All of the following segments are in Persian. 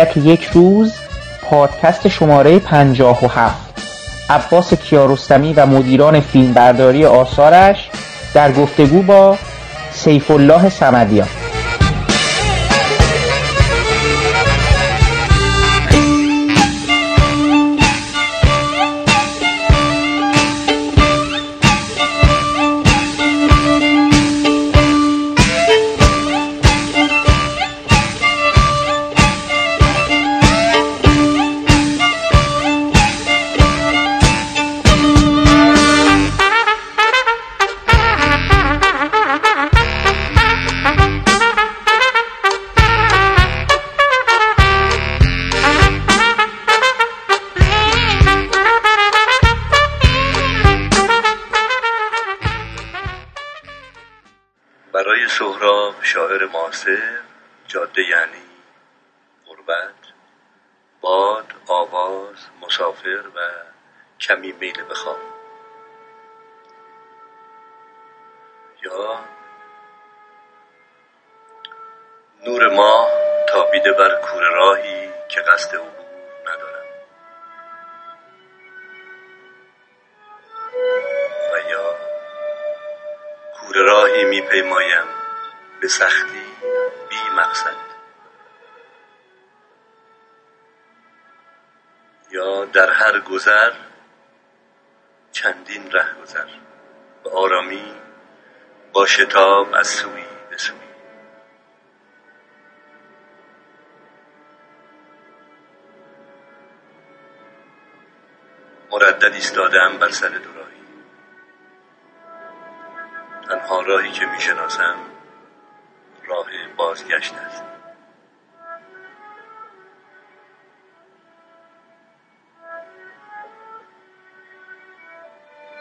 ابدیت یک روز پادکست شماره پنجاه و هفت. عباس کیارستمی و مدیران فیلمبرداری آثارش در گفتگو با سیف الله سمدیان به سختی بی مقصد. یا در هر گذر چندین ره گذر. به آرامی با شتاب از سوی به سوی. مردد ایستادم بر سر دوراهی تنها راهی که می‌شناسم بازگشت است.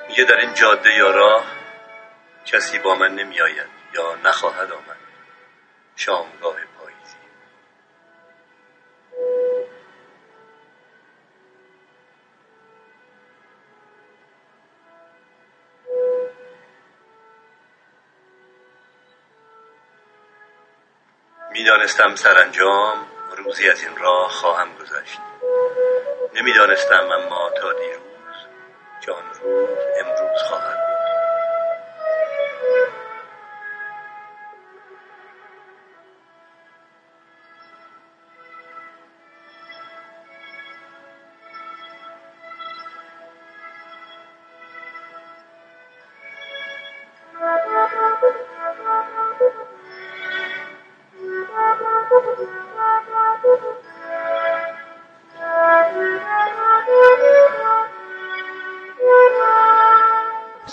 میگه در این جاده یا راه کسی با من نمی آید یا نخواهد آمد. شامگاه می‌دانستم سرانجام روزی از این راه خواهم گذشت. نمی‌دانستم اما تا دیروز که روز امروز خواهد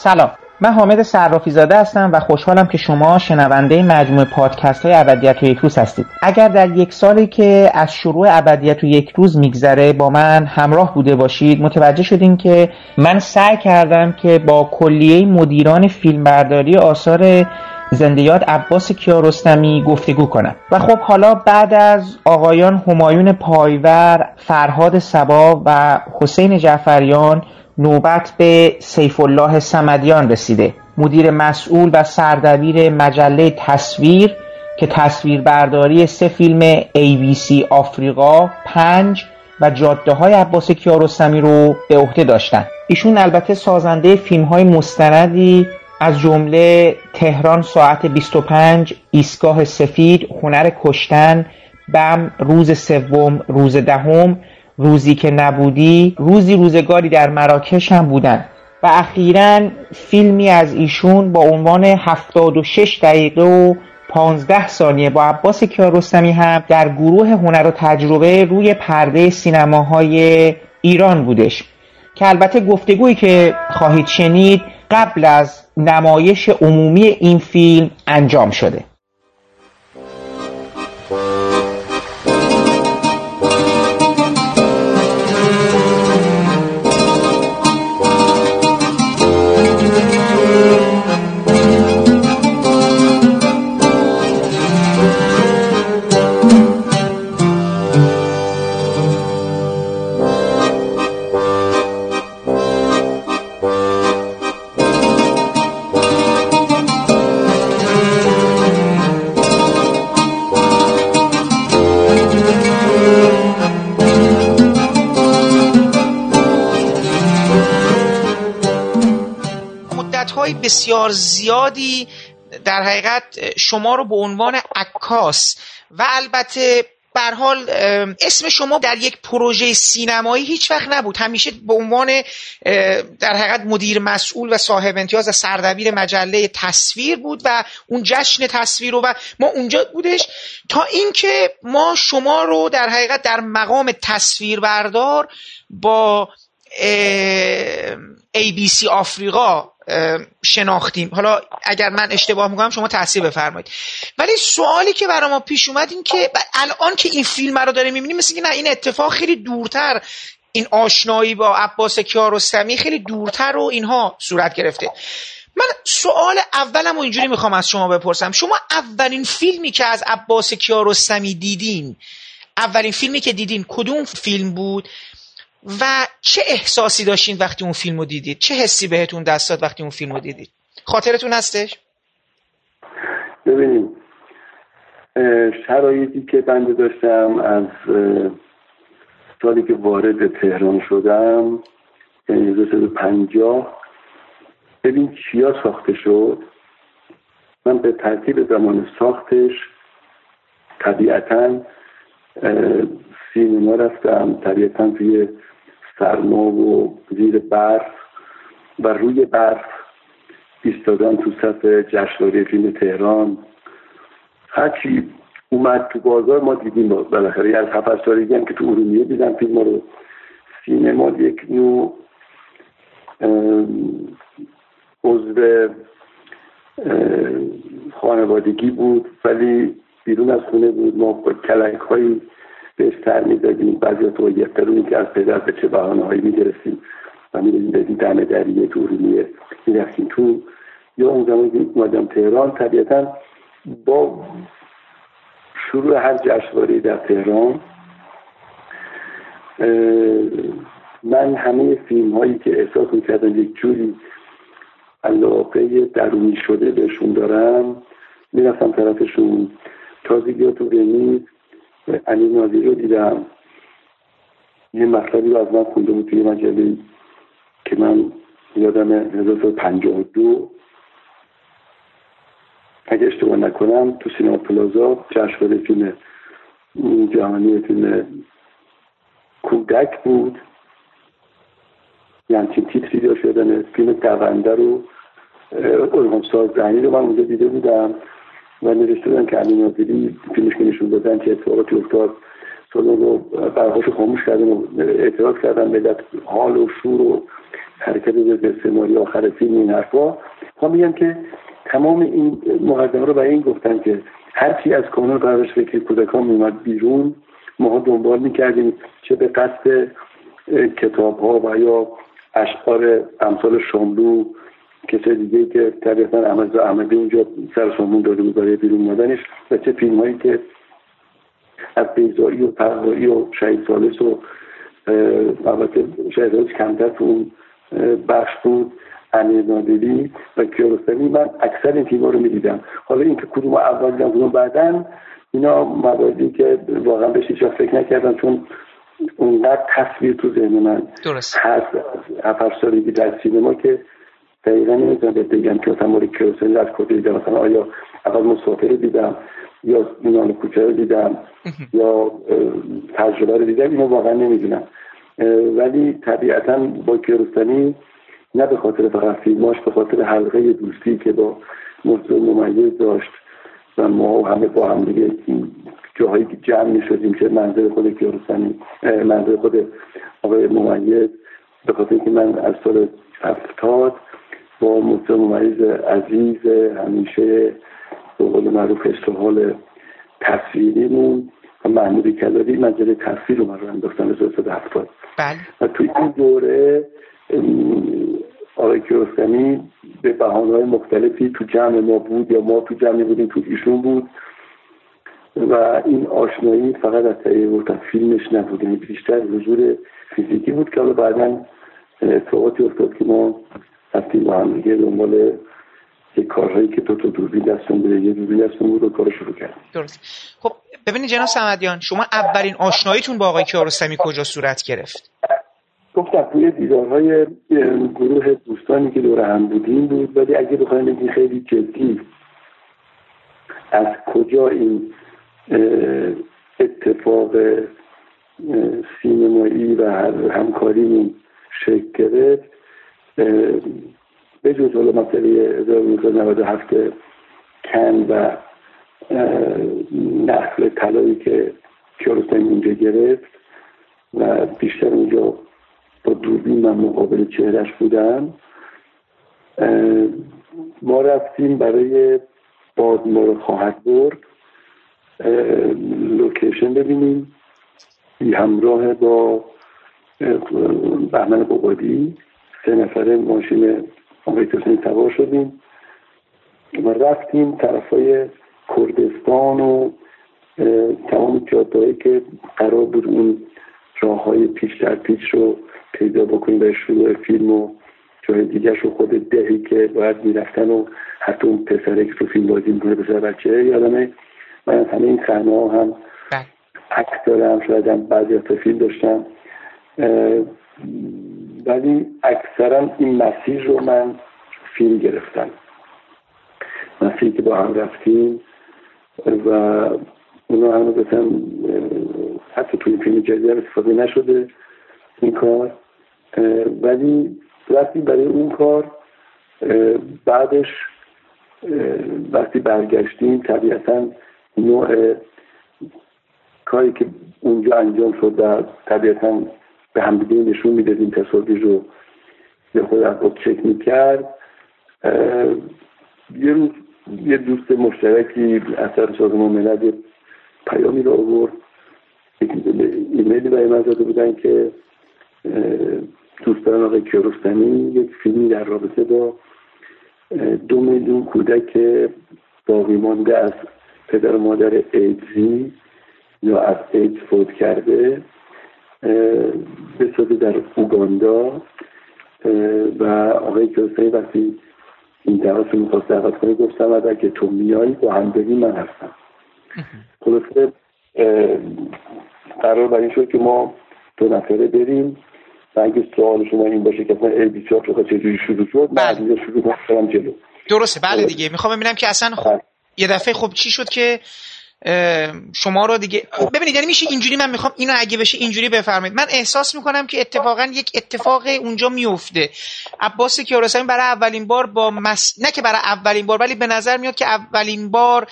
سلام. من حامد صرافی زاده هستم و خوشحالم که شما شنونده مجموعه پادکست های ابدیت و یک روز هستید. اگر در یک سالی که از شروع ابدیت و یک روز میگذره با من همراه بوده باشید متوجه شدین که من سعی کردم که با کلیه مدیران فیلمبرداری آثار زندیات عباس کیارستمی گفتگو کنم. و خب حالا بعد از آقایان همایون پایور فرهاد سبا و حسین جعفریان نوبت به سیف الله سمدیان رسیده. مدیر مسئول و سردبیر مجله تصویر که تصویربرداری سه فیلم ABC آفریقا پنج و جاده های عباس کیارستمی رو به عهده داشتن. ایشون البته سازنده فیلم های مستندی از جمله تهران ساعت 25 ایستگاه سفید هنر کشتن بم روز سوم روز دهم روزی که نبودی روزی روزگاری در مراکش هم بودن. و اخیرا فیلمی از ایشون با عنوان 76 دقیقه و 15 ثانیه با عباس کیارستمی هم در گروه هنر و تجربه روی پرده سینماهای ایران بودش. که البته گفتگویی که خواهید شنید قبل از نمایش عمومی این فیلم انجام شده. بسیار زیادی در حقیقت شما رو به عنوان عکاس و البته بر حال اسم شما در یک پروژه سینمایی هیچ وقت نبود. همیشه به عنوان در حقیقت مدیر مسئول و صاحب امتیاز و سردبیر مجله تصویر بود و اون جشن تصویر رو و ما اونجا بودش تا اینکه ما شما رو در حقیقت در مقام تصویربردار با ABC آفریقا شناختیم. حالا اگر من اشتباه می‌کنم شما تحصیل بفرمایید. ولی سوالی که برای ما پیش اومد این که الان که این فیلم رو داره می‌بینیم مثل که نه این اتفاق خیلی دورتر. این آشنایی با عباس کیارستمی خیلی دورتر و اینها صورت گرفته. من سوال اولم و اینجوری می‌خوام از شما بپرسم. شما اولین فیلمی که از عباس کیارستمی دیدین؟ اولین فیلمی که دیدین کدوم فیلم بود؟ و چه احساسی داشتین وقتی اون فیلم رو دیدید؟ چه حسی بهتون دست داد وقتی اون فیلم رو دیدید؟ خاطرتون هستش؟ ببینیم. شرایطی که بنده داشتم از سالی که وارد تهران شدم یعنی پنجاه ببین چیا ساخته شد؟ من به ترتیب زمان ساختش طبیعتا سینما رفتم طبیعتا توی سرما و زیر برف و روی برف ایستادن تو صف جشنواره فیلم تهران. هرچی اومد تو بازار ما دیدیم. بالاخره از هفت سالگی هم که تو ارومیه دیدم فیلم رو. سینما یک نوع عضو خانوادگی بود ولی بیرون از خونه بود. ما با کلک هایی بهش سر می‌دادیم. بعضی تو رو که از پدر به چه بحانه هایی می‌گرفتیم و می‌دادیم دم دریه تو رومیه می‌رفتیم تو یا اون زمان که اومدم تهران طبیعتا با شروع هر جشنواره در تهران من همه فیلم هایی که احساس می‌کردم یک جوری علاقه درونی شده بهشون دارم می‌رفتم طرفشون. تازگی تو بینید علی نازی رو دیدم. یه مطلبی رو از من خونده بود توی مجله که من یادم 1952 اگه اشتباه نکنم تو سینما پلازا جشنواره فیلم جهانی فیلم کودک بود. یعنی تیتری داشت یادم فیلم دونده رو ساز زنی رو من اونجا دیده بودم. و نوشته بودن که علی ناظری فیلمش که نشون دادن که اتفاقاتی افتاد. سالن رو برخوش خاموش کردن و اعتراض کردن ملت حال و شور و حرکت به سناری آخر فیلم این حرفا. ها میگن که تمام این مقدمه رو برای این گفتن که هرچی از کانون پرورش فکری کودکان میومد بیرون ما دنبال می‌کردیم چه به قصد کتاب ها و یا اشعار امثال شاملو کسی دیگه که طبیعتا احمد احمدی اونجا سر سامون داده بود برای بیرون مادنش و چه فیلم هایی که از بیزایی و پرهایی و شهید سالس و البته شهید سالس کمتر تو اون بخش بود امیر نادری و کیارستمی. من اکثر این فیلم رو می‌دیدم. حالا اینکه کدوم اول دیدم کدوم بعدا اینا مواردی که واقعا بهش هیچ فکر نکردم چون اونقدر تصویر تو ذهن من درست هست هفت سالگی در سینما که دقیقا نمی‌تونم بهت بگم که مثلا موری کروسل از کجا دیدم. مثلا آیا اول مسافر دیدم یا نان کوچه رو دیدم یا تجربه رو دیدم اینو واقعا نمی‌دونم. ولی طبیعتا با کیارستمی نه به خاطر فقط فیلماش به خاطر حلقه دوستی که با موضوع ممیز داشت و ما همه با هم دیگه جاهایی که جمع می شدیم که منظر خود کیارستمی منظر خود آقای ممیز به خاطر اینکه من از سال هفتاد با مطلب مریض عزیز همیشه به قول معروف استحال تصویریمون و محمود کلاری مجله تصویر رو من رو انداختن از هفتاد بله. و توی این دوره آقای کیارستمی به بحانه های مختلفی تو جمع ما بود یا ما تو جمع بودیم تو ایشون بود و این آشنایی فقط از طریق گفتم فیلمش نبود یعنی بیشتر حضور فیزیکی بود که حالا بعدا اتفاقاتی افتاد که ما رفتیم با هم دیگه دنبال یه کارهایی که تو تو دوربین دستون بوده یه دوربین دستون بود و کار شروع کردیم. درست. خب ببینید جناب سمدیان شما اولین آشناییتون با آقای کیارستمی کجا صورت گرفت؟ گفتم توی دیدارهای گروه دوستانی که دور هم بودیم بود ولی اگه بخوایم بگیم خیلی جدی از کجا این اتفاق سینمایی و همکاری شکل گرفت؟ به جز حالا مسئله 1997 کن و نخل طلایی که کیارستمی اونجا گرفت و بیشتر اونجا با دوربین من مقابل چهرش بودم ما رفتیم برای باد ما رو خواهد برد. لوکیشن ببینیم. همراه با بهمن قبادی. سه نفره ماشین آقای سوار شدیم و رفتیم طرفای کردستان و تمام جادهایی که قرار بود اون راه های پیش در پیش رو پیدا بکنیم به شروع فیلم و جای دیگرش رو خود دهی که باید می‌رفتن و حتی اون پسرک رو فیلم بازی می‌کنه پسر بچه یادمه من از همه این صحنه ها هم بله. عکس دارم شاید هم بعضی فیلم داشتم ولی اکثرا این مسیر رو من فیلم گرفتم. مسیری که با هم رفتیم و اونا هم بسن حتی توی فیلم جدید استفاده نشده این کار. ولی رفتیم برای اون کار. بعدش وقتی برگشتیم طبیعتا نوع کاری که اونجا انجام شد در طبیعتا به همدیگه نشون می‌دادیم تصاویر رو به خود چک می‌کرد. یه روز یه دوست مشترکی اثر سازمان ملل پیامی رو آورد. ایمیلی برای من زده بودن که دوستان آقای کیارستمی یک فیلمی در رابطه با دو میلیون کودک باقی مانده از پدر مادر ایدزی یا از ایدز فوت کرده. بسازه در اوگاندا و آقای کیارستمی وقتی این دعوت رو می‌خواست دعوت کنه گفتم اگر که تو میایی با هم من هستم. خلاصه قرار بر این شد که ما دو نفره بریم و اگه سوال شما این باشه که اصلا ای 24 رو چجوری شروع شد بله. من شروع کنم جلو. درسته. بله دیگه. می‌خوام ببینم که اصلا خب یه دفعه خب چی شد که شما رو دیگه ببینید یعنی میشه اینجوری من می‌خوام اینو اگه بشه اینجوری بفرمایید. من احساس می‌کنم که اتفاقا یک اتفاق اونجا میفته. عباس کیارستمی برای اولین بار با مس... نه که برای اولین بار ولی به نظر میاد که اولین بار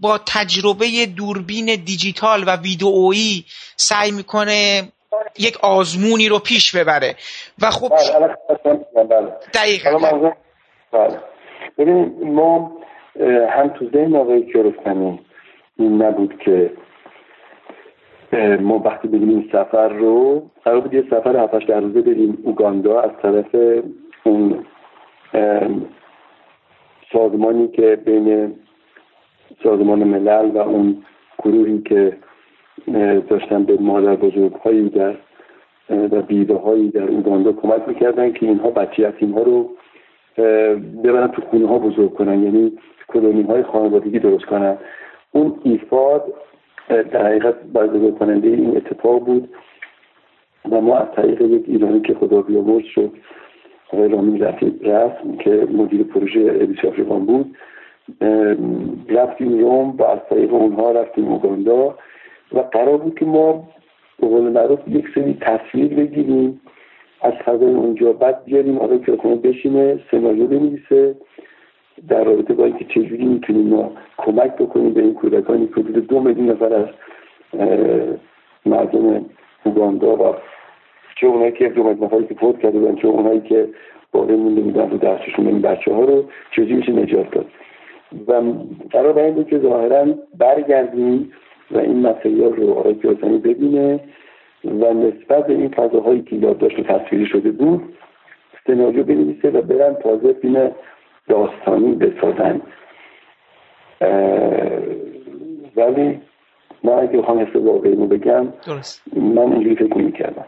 با تجربه دوربین دیجیتال و ویدئویی سعی می‌کنه یک آزمونی رو پیش ببره. و خب بله، بله. دقیقا. بله. ببینید ما هم تو ذهن آقای کیارستمی این نبود که ما وقتی بریم این سفر رو قرار بود یه سفر هفتش در روزه بریم اوگاندا از طرف اون سازمانی که بین سازمان ملل و اون گروهی که داشتن به مادر بزرگ هایی در و بیده هایی در اوگاندا کمک می‌کردن که اینها بچه یتیم ها رو ببرن تو خونه ها بزرگ کنن. یعنی کلونی های خانوادگی درست کنن. اون ایفاد در حقیقت برگزار کننده این اتفاق بود و ما از طریق یک ایرانی که خدا بیامرز شد آقای رامین رسم که مدیر پروژه ابیسی آفریقان بود. رفتیم روم و از طریق اونها رفتیم اوگاندا و قرار بود که ما به قول معروف یک سری تصویر بگیریم از فضای اونجا بعد بیاریم آقای که بشینه سناریو بنویسه در رابطه با اینکه چجوری می‌تونیم ما کمک بکنیم به این کودکانی که حدود دو میلیون نفر از مردم اوگاندا و چه اونایی که دو میلیون نفری که فوت کرده بودن چه اونایی که باقی مونده بودن رو دستشون این بچه ها رو چجوری میشه نجات داد؟ و قرار بر این که ظاهرا برگردیم و این مسئله رو آقای ببینه و نسبت به این فضاهایی که یادداشت تصویری شده بود سناریو بنویسه و برن تازه فیلم داستانی بسازن. ولی من اگه بخوام حس واقعی رو بگم من اینجوری فکر نمی کردم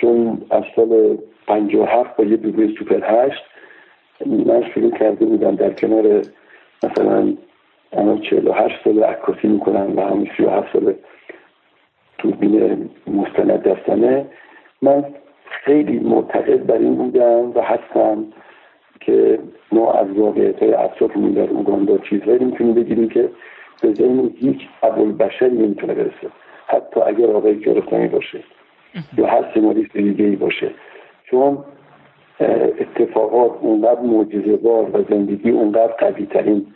چون از سال 57 با یه دوربین سوپر هشت من شروع کرده بودم در کنار مثلا انا 48 سال عکاسی می‌کنم و همین 37 سال دوربین مستند دستانه من خیلی معتقد بر این بودم و هستم که ما از واقعیت اطرافمون در اوگاندا چیزهایی می‌تونیم بگیریم که به ذهن هیچ بشری نمی‌تونه برسه. حتی اگر آقای گرفتنی باشه یا هر سناریست دیگه ای باشه. چون اتفاقات اونقدر معجزه و زندگی اونقدر قوی ترین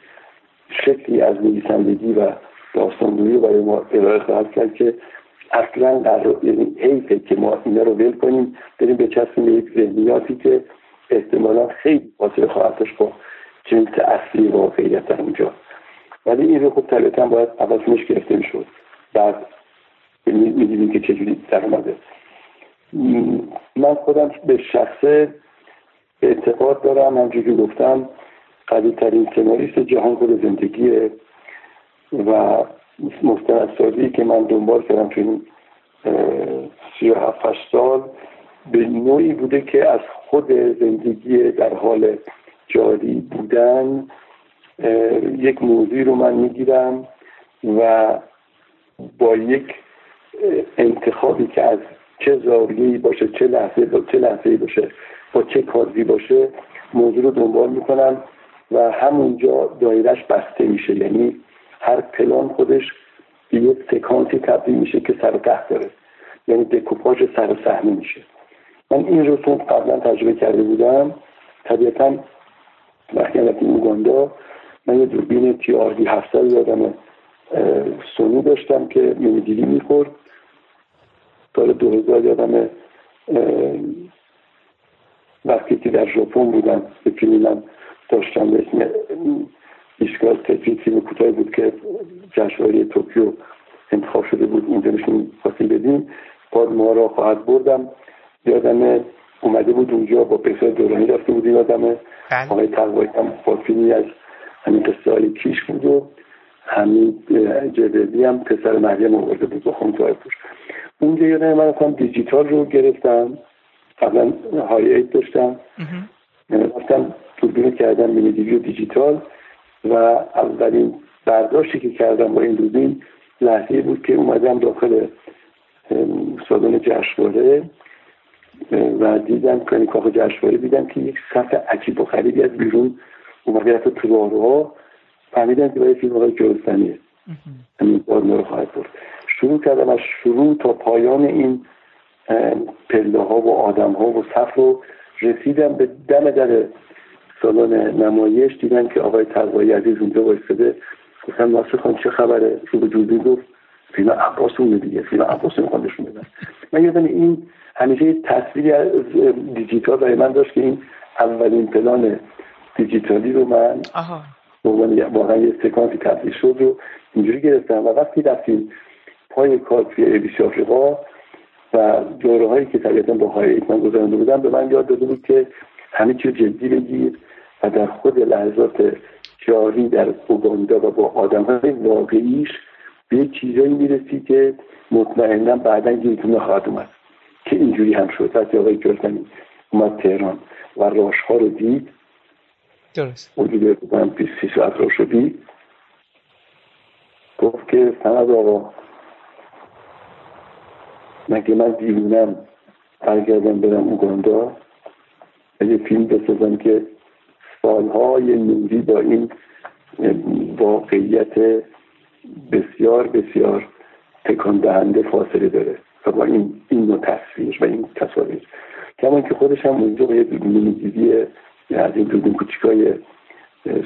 شکلی از نویسندگی و داستاندویی برای ما ارائه خواهد کرد که اصلا قرار یعنی حیفه که ما اینا رو ول کنیم بریم به به یک ذهنیاتی که احتمالا خیلی فاصله خواهد داشت با جنس اصلی واقعیت در اونجا. ولی این رو خب طبیعتا باید عوض گرفته می‌شد. بعد می‌دیدیم که چجوری در اومده. من خودم به شخصه اعتقاد دارم همجور که گفتم قوی ترین سناریست جهان خود زندگیه و مستندسازی که من دنبال کردم تو این سی و هفت سال به نوعی بوده که از خود زندگی در حال جاری بودن یک موضوع رو من می‌گیرم و با یک انتخابی که از چه زاویه‌ای باشه چه لحظه با چه لحظه‌ای باشه با چه کارزی باشه موضوع رو دنبال می‌کنم و همونجا دایرش بسته میشه. یعنی هر پلان خودش به یک سکانسی تبدیل میشه که سر داره. یعنی دکوپاژ سر صحنه میشه. من این رو چون قبلا تجربه کرده بودم. طبیعتا وقتی رفتیم اوگاندا من یه دوربین تی آر دی 700 یادم سونی داشتم که میمیدیری می‌خورد. سال 2000 یادم وقتی که در ژاپن بودم به فیلمی من داشتم به اسم ایشگاه تفید فیلم کوتاه بود که جشنواره توکیو انتخاب شده بود. اونجا نشون خواستیم بدیم. باد ما را خواهد بردم. یادم اومده بود اونجا با پسر دورانی رفته بودیم یادم. بله. آقای تقوایی هم با فیلمی از همین قصه های کیش بود و همین جددی هم پسر مریم آورده بود با خون توش اونجا یادم من اصلا دیجیتال رو گرفتم. قبلا های اید داشتم. رفتم دوربین کردم مینی و دیجیتال. و اولین برداشتی که کردم با این دوربین لحظه بود که اومدم داخل سالن جشنواره و دیدم که کاخ جشنواره دیدم که یک صف عجیب و غریبی از بیرون اومده حتی تو راهروها فهمیدم که برای فیلم آقای جرستانیه همین بار رو خواهد برد. شروع کردم از شروع تا پایان این پله ها و آدم ها و صف رو رسیدم به دم در سالن نمایش دیدم که آقای تقوایی عزیز اونجا وایستاده. گفتم ناصر خان چه خبره؟ رو به جوزی گفت فیلم عباس اونه دیگه فیلم عباس می‌خوان نشون بدن من یادم این همیشه تصویری از دیجیتال برای من داشت که این اولین پلان دیجیتالی رو من واقعا یه سکانسی تبدیل شد رو اینجوری گرفتم. و وقتی رفتیم پای کار توی ایبیسی آفریقا و دوره هایی که طبیعتا با های من گذارنده بودم به من یاد داده بود که همه چیز جدی بگیر و در خود لحظات جاری در اوگاندا و با آدم های واقعیش به چیزایی می‌رسی که مطمئنا بعدا گیرتون خواهد اومد که اینجوری هم شد. وقتی آقای جرزنی اومد تهران و راش ها رو دید درست. حدود من 20 ساعت رو شدی گفت که سند آقا مگه من دیوونم برگردم برم اوگاندا؟ یه فیلم بسازم که سالهای نوری با این واقعیت بسیار بسیار تکان دهنده فاصله داره و با این این نوع تصویر و این تصاویر. کمان که خودش هم اونجا با یه دوربین از این دوربین کوچیکای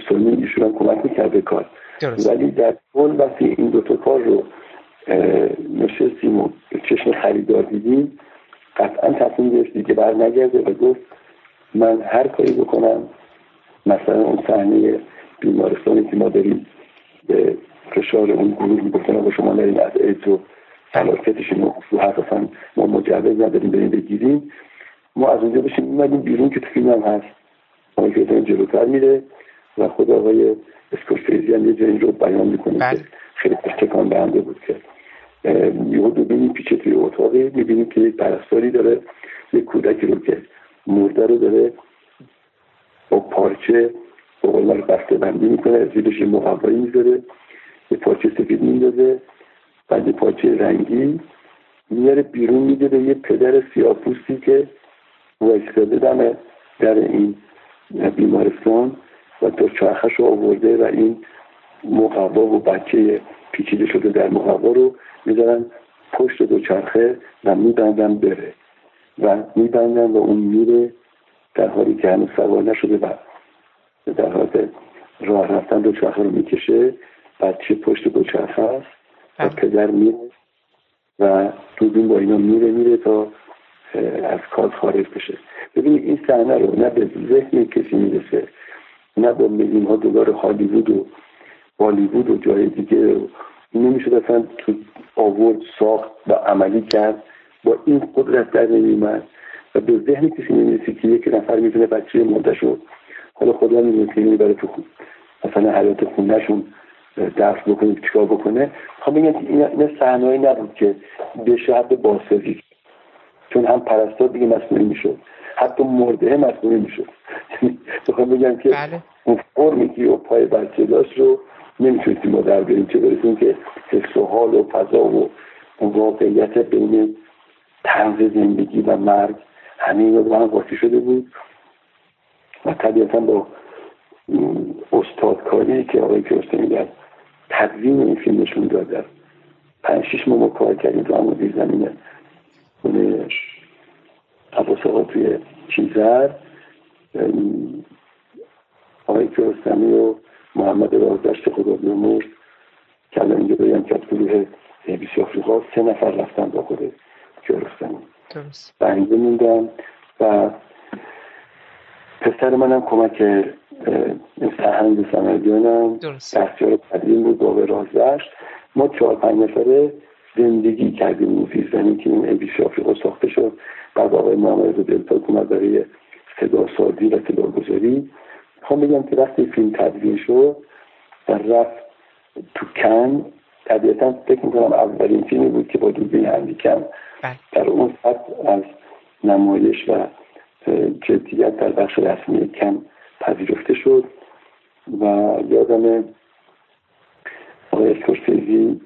سونی ایشون هم کمک می‌کرده کار. ولی در کل وقتی این دوتا کار رو نشستیم و چشم خریدار دیدیم قطعا تصمیم گرفت دیگه بر نگرده و گفت من هر کاری بکنم مثلا اون صحنه بیمارستانی که ما داریم به فشار اون گروه می‌گفتن با شما داریم از ایدز و فلاکتشون رو حرف اصلا ما مجوز نداریم بریم بگیریم ما از اونجا بشیم میمدیم بیرون که تو فیلم هم هست آقای جلوتر میره و خود آقای اسکورسیزی هم یه جایی رو بیان می‌کنه که بله. خیلی تکان بنده بود که یهو ببینیم پیچه توی اتاقی می‌بینیم که یک پرستاری داره یک کودکی رو که مرده رو داره با پارچه با قول بسته بندی می‌کنه زیرش یه مقوایی می‌ذاره یه پارچه سفید میندازه بعد یه پارچه رنگی میاره بیرون میده به یه پدر سیاپوستی که وایستاده دمه در این بیمارستان و دو چرخش رو آورده و این مقوا و بچه پیچیده شده در مقوا رو می‌ذارن پشت دوچرخه و میبندن بره. و میبندن و اون میره در حالی که هنوز سوار نشده و در حالت راه رفتن دوچرخه رو می‌کشه بچه پشت دوچرخه است و بله. پدر میره و دودون با اینا میره میره تا از کار خارج بشه ببینید این صحنه رو نه به ذهن کسی می‌رسه نه با میلیون ها دلار هالیوود و بالیوود و جای دیگه نمی‌شد اصلا تو آورد ساخت و عملی کرد با این قدرت در نمیمد و به ذهن کسی نمی‌رسه که یک نفر می‌تونه بچه مرده شد حالا خدا می‌دونه که می‌بره تو خود مثلا حیات خونهشون درس بکنه چیکار بکنه. خب که این صحنه‌ای نبود که به شرط باسازی. چون هم پرستار دیگه مسئولی می‌شد. حتی مرده مسئولی می‌شد. بخوام بگم که بله. اون فرمی که و پای بچه داشت رو نمی‌تونستیم ما در بریم چه برسیم که حس و حال و فضا و اون واقعیت بین تنز زندگی و مرگ همه با هم قاطی شده بود. و طبیعتا با استادکاری که آقای کیارستمی در تدوین این فیلم نشون داد در پنج شیش ما کار کردیم تو همون زمینه خونه عباس آقا توی چیزر. آقای کیارستمی و محمد رازدشت خدا بیامرز که الان اینجا بگم که از گروه بیسی آفریقا سه نفر رفتن با خود کیارستمی بنده موندم و پسر منم کمک این سهنگ سمدیانم دستیار قدیم بود باب رازدشت ما چهار پنج نفره زندگی کردیم اون زمین که این بیسی آفریقا ساخته شد. بعد آقای محمد دلتا اومد برای صدا سازی و صدا گذاری می‌خوام بگم که وقتی فیلم تدوین شد و رفت تو کن طبیعتا فکر می‌کنم اولین فیلمی بود که با دوربین هندیکم بله. در اون سطح از نمایش و جدیت در بخش رسمی کم پذیرفته شد و یادم آقای اسکورسیزی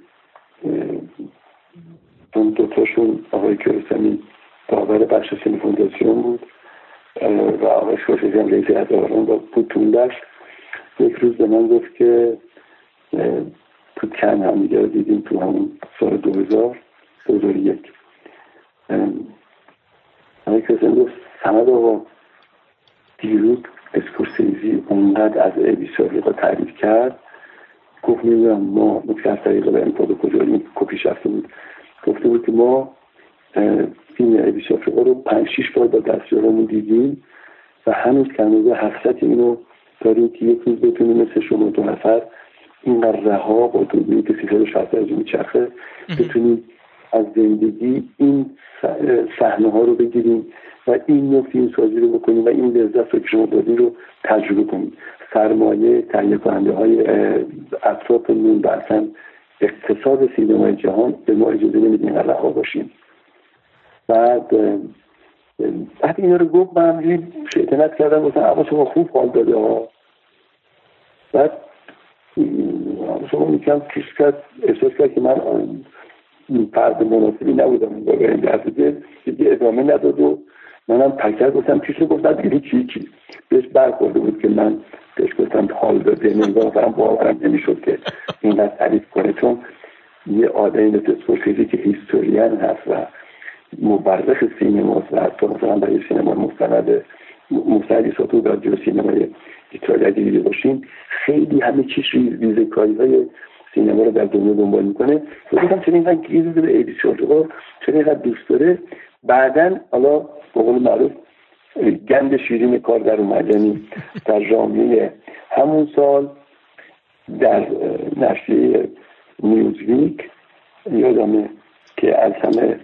اون دوتاشون آقای کرسمی داور بخش سینی فونداسیون بود و آقای اسکورسیزی هم رئیس اداران با بود. یک روز به من گفت که تو کن هم دیگه دیدیم تو همون سال دو هزار دو هزار یک آقای کرسمی گفت سمد آقا دیروز اسکورسیزی اونقدر از ابیس آفریقا تعریف کرد. گفت می‌دونم ما نکته از طریق به امتاد کجا کپیش رفته بود. گفته بود که ما فیلم ابیس آفریقا رو پنج شیش بار با دستیارمون دیدیم و هنوز که هنوز حفظت اینو داریم که یک روز بتونیم مثل شما دو نفر اینقدر رها با دوربینی که 360 درجه میچرخه بتونیم از زندگی این صحنه ها رو بگیریم و این نوع فیلم سازی رو بکنیم و این لذت رو که شما دادین رو تجربه کنیم. سرمایه تهیه کننده های اطرافمون و اصلا اقتصاد سینمای جهان به ما اجازه نمیده اینقدر رها باشیم. بعد بعد اینا رو گفت من شیطنت کردم گفتم اما شما خوب حال داده ها. بعد شما می‌کنم پیش کرد احساس کرد که من فرد مناسبی نبودم. با این دست دیگه ادامه نداد و منم پکر گفتم رو گفتم دیگه چی چی بهش برخورده بود که من بهش گفتم حال داده. نگاه فرم باورم نمی‌شد که اینقدر تعریف کنه. چون یه آدمی مثل سورسیزی که هیستوریان هست و مبرخ سینماست و حتی مثلا برای سینما مستند مستندی ساتو در جو سینمای ایتالیا دیده باشیم خیلی همه چیز ریزه کاری های سینما رو در دنیا دنبال می‌کنه. گفتم چرا اینقدر گیر به ایدی چرا اینقدر دوست داره؟ بعدا حالا به قول معروف گند شیرین کار در اومد. یعنی در ژانویه همون سال در نشریه نیوزویک یادمه که از همه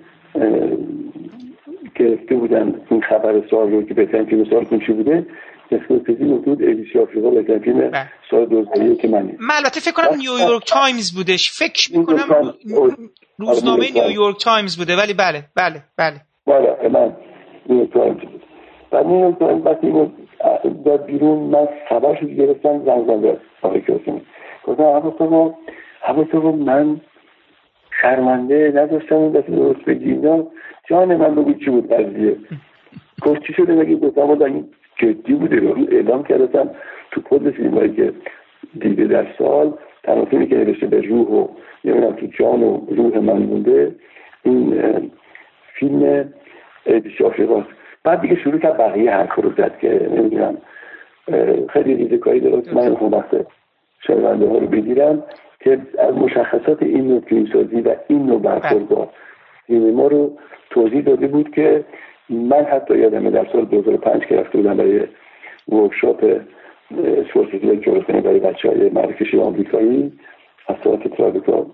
گرفته بودن این خبر سال رو که بهترین فیلم سال کنچی بوده اسکورسیزی مدود ایدیسی آفریقا بهترین فیلم بله. سال 2001 که من من البته فکر کنم نیویورک تایمز بودش. فکر می‌کنم روزنامه نیویورک تایمز بوده ولی بله بله بله. بله من نیویورک تایمز بود و نیویورک تایمز وقتی داد بیرون من خبرش رو گرفتم زنگ زنگ آقای کیاسمی گفتم حواس رو من شرمنده نداشتم اون دفعه درست بگی جان من بگو چی بود قضیه؟ گفت چی شده؟ بگی گفتم این جدی بوده. رو اعلام کردم تو کل فیلم هایی که دیده در سال تنها فیلمی که نوشته به روح و نمی‌دونم تو جان و روح من مونده این فیلم ایدیش آفریقاست بعد دیگه شروع کرد بقیه حرف رو زد که نمی‌دونم خیلی ریزه کاری دارد من اون وقت شنونده ها رو بگیرم که از مشخصات این نوع فیلمسازی و این نوع برخورد با سینما رو توضیح داده بود که من حتی یادمه در سال 2005 که رفته بودم برای ورکشاپ سورسیتی جورستانی برای بچه های مرکشی آمریکایی از ساعت ترابیکا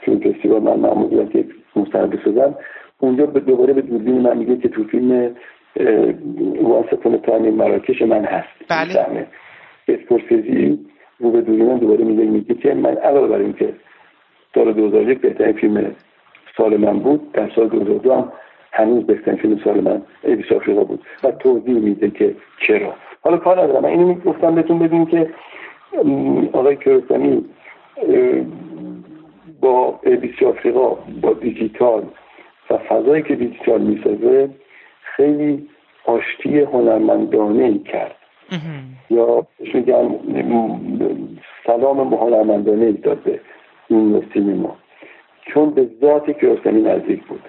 فیلم فستیوال من معمولیت که مستند بسازم اونجا به دوباره به دوربین من میگه که تو فیلم واسطون تایم مراکش من هست. بله. اسکورسیزی رو به دوری من دوباره میگه میگه که من علاوه بر اینکه سال 2001 بهترین فیلم سال من بود در سال 2002 هم هنوز بهترین فیلم سال من ایبیس آفریقا بود و توضیح میده که چرا. حالا کار ندارم. من اینو گفتم بهتون ببین که آقای کرستانی با ایبیس آفریقا با دیجیتال و فضایی که دیجیتال می‌سازه خیلی آشتی هنرمندانه ای کرد. یا میگن سلام هنرمندانه ای داد به این سینما چون به ذات کیارستمی نزدیک بود.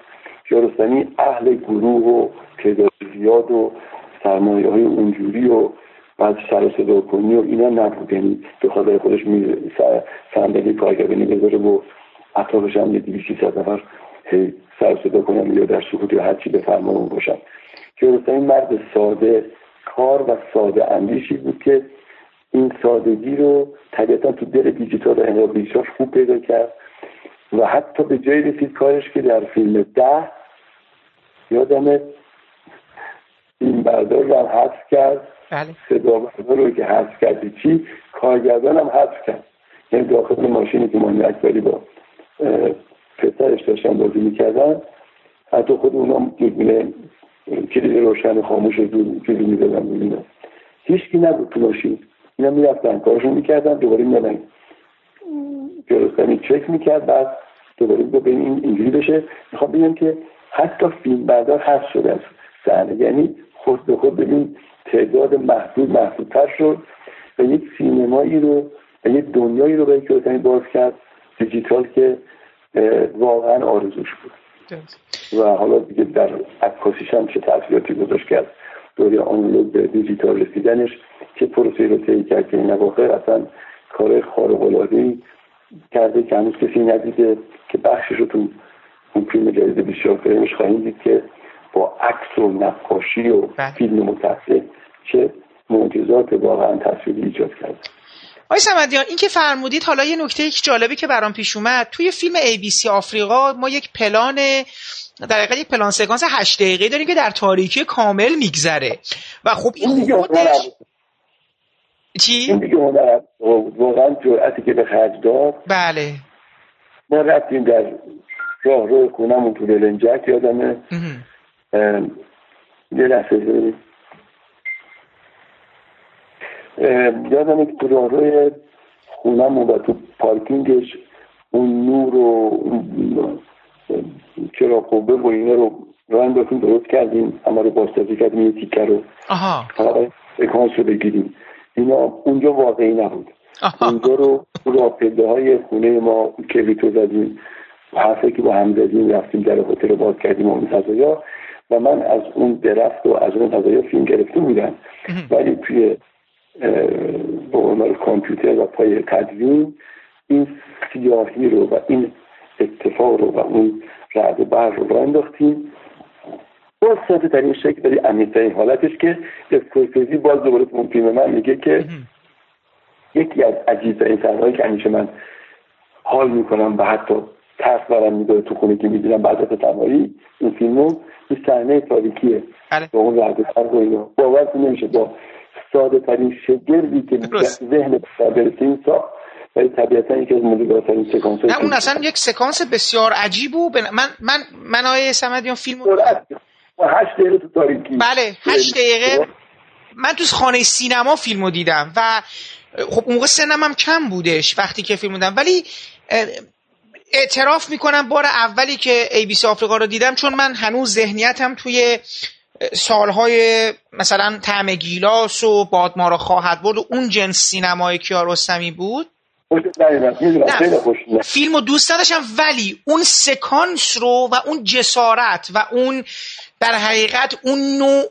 کیارستمی اهل گروه و تعداد زیاد و سرمایه های اونجوری و بعد سر صدا کنی و اینا نبود. یعنی به خاطر خودش می صندلی کارگردانی بذاره و اطرافش هم یه دیویسی ست نفر سر صدا کنم یا در سکوت یا هرچی به فرمان باشن. کیارستمی مرد ساده کار و ساده اندیشی بود که این سادگی رو طبیعتا تو دل دیجیتال و انقلاب خوب پیدا کرد. و حتی به جای رسید کارش که در فیلم ده یادم این بردار رو هم حذف کرد. بله. صدا بردار رو که حذف کردی چی؟ کارگردان هم حذف کرد. یعنی داخل ماشینی که مانی اکبری با پسرش داشتن بازی می‌کردن. حتی خود اونا دوربین کلید روشن خاموش رو جلو می‌دادن ببینن هیچکی نبود تو ماشین. اینا می‌رفتن کارشون می‌کردن دوباره می‌دادن جلوستانی چک می‌کرد بعد دوباره به این اینجوری بشه. می‌خوام بگم که حتی فیلم بردار هست شده از صحنه یعنی خود به خود ببین تعداد محدود محدودتر شد و یک سینمایی رو و یک دنیایی رو به کیارستمی باز کرد دیجیتال که واقعا آرزوش بود. و حالا دیگه در عکاسیش هم چه تاثیراتی گذاشت کرد دوری آنالوگ به دیجیتال رسیدنش چه پروسه رو طی کرد که این اواخر اصلا کار خارق العاده کرده که هنوز کسی ندیده که بخشش رو تو اون فیلم جدید بسیار فرمش خواهیم دید که با عکس و نقاشی و بله. فیلم متصل چه معجزات واقعا تصویری ایجاد کرده آقای سمدیان این که فرمودید حالا یه نکته یک جالبی که برام پیش اومد توی فیلم ABC آفریقا ما یک پلان در حقیقت یک پلان سکانس هشت دقیقه داریم که در تاریکی کامل میگذره و خب این خودش چی؟ این دیگه هنر واقعا جرأتی که به خرج داد. بله. ما رفتیم در راه رو خونمون تو دلنجک یادمه؟ یه لحظه. یادمه که تو راه روی خونمون و تو پارکینگش اون نور و چرا قوه و اینا رو راه انداختیم درست کردیم. اما رو بازسازی کردیم یه تیکه رو. سکانس رو بگیریم. اینا اونجا واقعی نبود. اونجا رو راپله های خونه ما کلیتو زدیم. حرفی که با هم زدیم رفتیم در هتل رو باز کردیم اون فضایا. و من از اون درفت و از اون فضایا فیلم گرفته بودم. ولی توی به کامپیوتر و پای تدوین این سیاهی رو و این اتفاق رو و اون رعد بر رو را انداختیم. باز ساده ترین شکل ولی عمیقترین حالتش که اسکورسیزی باز دوباره اون فیلم من میگه که یکی از عجیب ترین صحنه‌هایی که همیشه من حال می‌کنم و حتی ترس برم میداره تو خونه که می‌دونم بعد از تنهایی این فیلمو این صحنه تاریکیه. بله. با اون رعد و اینا. باور نمیشه. با ساده ترین شگردی که ذهن برسه این ساخت ولی طبیعتا یکی از موجوداترین سکانس نه اون اصلا یک سکانس بسیار عجیب و من من من آیه سمدیان فیلم هشت دقیقه تو تاریکی. بله هشت دقیقه. من تو خانه سینما فیلمو دیدم و خب اون موقع سنم هم کم بودش وقتی که فیلم دیدم ولی اعتراف می‌کنم بار اولی که ای بی سی آفریقا رو دیدم چون من هنوز ذهنیتم توی سالهای مثلا تعم گیلاس و بادما رو خواهد برد و اون جنس سینمای کیارستمی بود. نه فیلم رو دوست نداشتم ولی اون سکانس رو و اون جسارت و اون در حقیقت اون نوع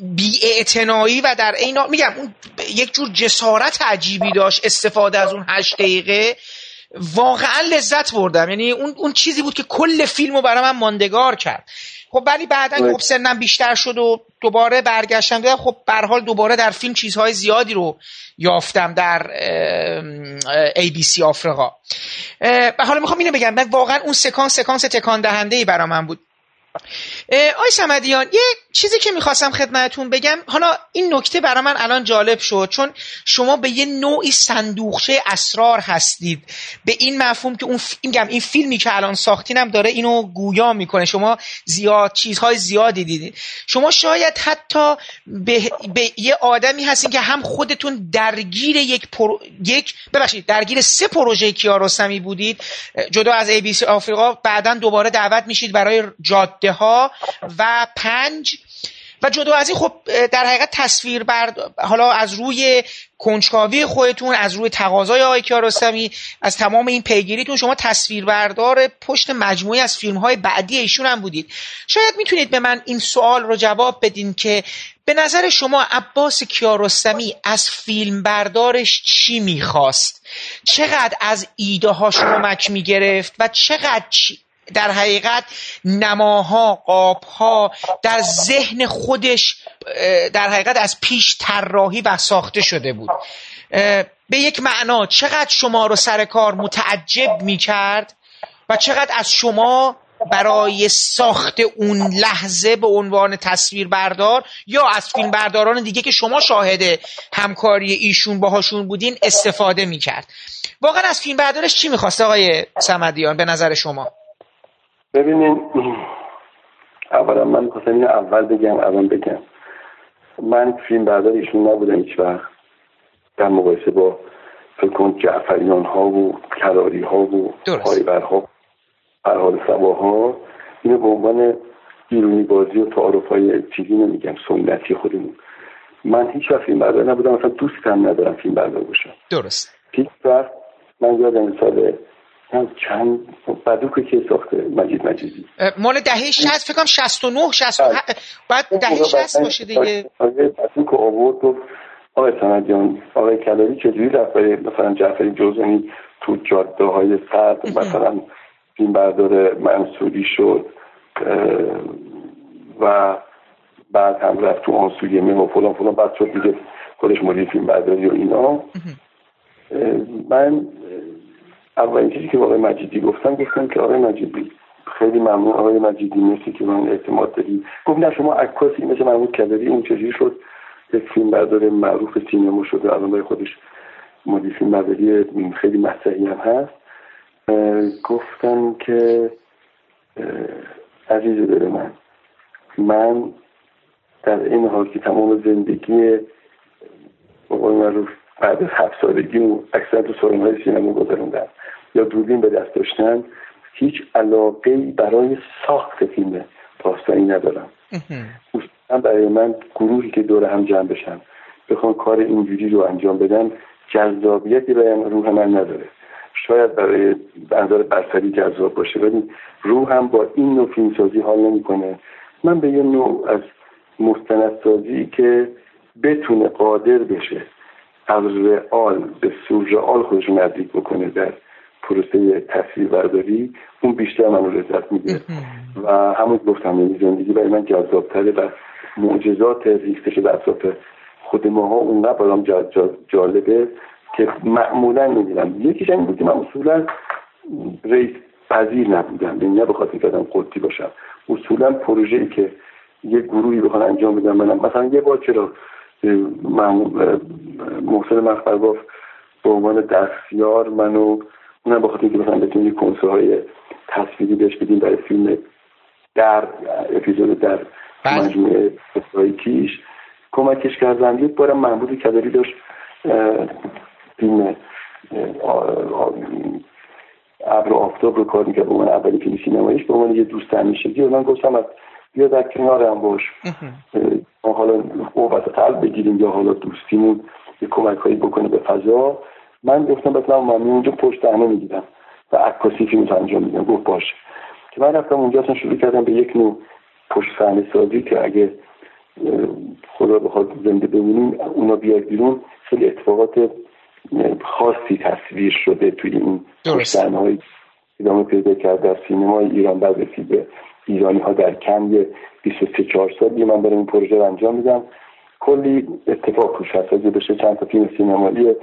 بیاعتنایی و در این میگم اون یک جور جسارت عجیبی داشت استفاده از اون هشت دقیقه. واقعا لذت بردم. یعنی اون, اون چیزی بود که کل فیلم رو برای من ماندگار کرد. خب ولی بعدا خب سنم بیشتر شد و دوباره برگشتم دیدم خب به حال دوباره در فیلم چیزهای زیادی رو یافتم در ای بی سی آفریقا. و حالا می‌خوام اینو بگم. من واقعا اون سکانس سکانس تکان دهنده ای برا من بود. آی سمدیان یه چیزی که می‌خواستم خدمتون بگم حالا این نکته برای من الان جالب شد چون شما به یه نوعی صندوقچه اسرار هستید. به این مفهوم که اون میگم این فیلمی که الان ساختینم داره اینو گویا می‌کنه. شما زیاد چیزهای زیادی دیدید شما شاید حتی به, به یه آدمی هستین که هم خودتون درگیر یک پر... یک ببخشید درگیر سه پروژه کیارستمی بودید. جدا از ای بی سی آفریقا بعدا دوباره دعوت میشید برای جاده ها و پنج. و جدا از این خب در حقیقت تصویر برد حالا از روی کنجکاوی خودتون از روی تقاضای آقای کیارستمی از تمام این پیگیریتون شما تصویربردار پشت مجموعی از فیلم های بعدی ایشون هم بودید. شاید می‌تونید به من این سوال رو جواب بدین که به نظر شما عباس کیارستمی از فیلم بردارش چی می‌خواست؟ چقدر از ایده ها کمک می‌گرفت و چقدر در حقیقت نماها قابها در ذهن خودش در حقیقت از پیش طراحی و ساخته شده بود. به یک معنا چقدر شما رو سر کار متعجب می کرد و چقدر از شما برای ساخت اون لحظه به عنوان تصویر بردار یا از فیلم برداران دیگه که شما شاهد همکاری ایشون باهاشون بودین استفاده می کرد واقعا از فیلم بردارش چی می‌خواست آقای سمدیان به نظر شما؟ ببینین اولا من خواستم این اول بگم الان بگم. من فیلم بردار ایشون نبودم هیچ وقت. در مقایسه با فکر کن جعفریان ها و کراری ها و پایبر ها فرحال سباها اینو به عنوان بیرونی بازی و تعارف های چیزی نمیگم سنتی خودمون. من هیچ وقت فیلم بردار نبودم اصلا دوستم ندارم فیلم بردار باشم. درست. هیچ وقت من یادم سال چند بدوکه که ساخته مجید مجیدی؟ مال دهه 60 فکر کنم 69 67 بعد دهه 60 باشه دیگه. بدوک آورد و آقای سندیان آقای کلاوی چجوری رفت مثلا جعفری جوزانی تو جاده های سرد مثلا فیلم بردار منصوری شد و بعد هم رفت تو آن سوی و فلان فلان بعد شد دیگه خودش مدیر فیلم برداری و اینا. من اولین چیزی که آقای مجیدی گفتم گفتم که آقای مجیدی خیلی ممنون. آقای مجیدی مرسی که من اعتماد داری گفت نه شما عکاسی مثل محمود کدری اون چجوری شد؟ یک فیلم بردار معروف سینما شده الان برای خودش مدیر فیلم برداری خیلی مسئله هم هست. گفتم که عزیز دل من من در این حال که تمام زندگی بقول معروف بعد از هفت سالگی اکثر تو سالن های سینما گذروندم. یا دوربین به دست داشتن هیچ علاقه برای ساخت فیلم پاسداری ندارم. اصلا برای من گروهی که دور هم جمع بشن بخوان کار اینجوری رو انجام بدن جذابیتی به روح من نداره. شاید برای انظار برتری جذاب باشه ولی روح هم با این نوع فیلمسازی حال نمی‌کنه. من به یه نوع از مستندسازی که بتونه قادر بشه از رئال به سورئال خودش نزدیک بکنه در پروسه تصویر برداری اون بیشتر منو لذت میده و همون گفتم یعنی زندگی برای من جذابتره و معجزات ریخته به اطراف خود ماها اونقدر برام جالبه که معمولا می‌بینم یکیش این بود که من اصولا رئیس پذیر نبودم. یعنی نه بخاطر که آدم قدی باشم. اصولا پروژه ای که یه گروهی بخوان انجام بدم منم مثلا یه بار چرا محسن مخبر گفت به عنوان دستیار منو اونم بخاطر اینکه مثلا بتونیم کنسه های تصویری بهش بدیم برای فیلم در اپیزود در بله. مجموعه کیش کمکش کردم. یک بارم محمود کدری داشت فیلم ابر آفتاب رو کار می‌کرد به عنوان اولی فیلم سینماییش به عنوان یه دوست همیشگی. و من گفتم از بیا در کنارم باش. ما حالا قوت قلب بگیریم یا حالا دوستیمون یه کمک هایی بکنه به فضا. من گفتم بس من اونجا پشت صحنه می‌گیرم و عکاسی فیلم انجام میدم. گفت باشه. که من رفتم اونجا اصلا شروع کردم به یک نوع پشت صحنه سازی که اگه خدا بخواد زنده بمونیم اونا بیاد بیرون خیلی اتفاقات خاصی تصویر شده توی این صحنه های ادامه پیدا کرد در سینمای ایران بعد رسید به ایرانی ها در کم یه 23 4 سالی من برای این پروژه رو انجام میدم. کلی اتفاق توش هست. بشه چند تا فیلم سینمایی بله.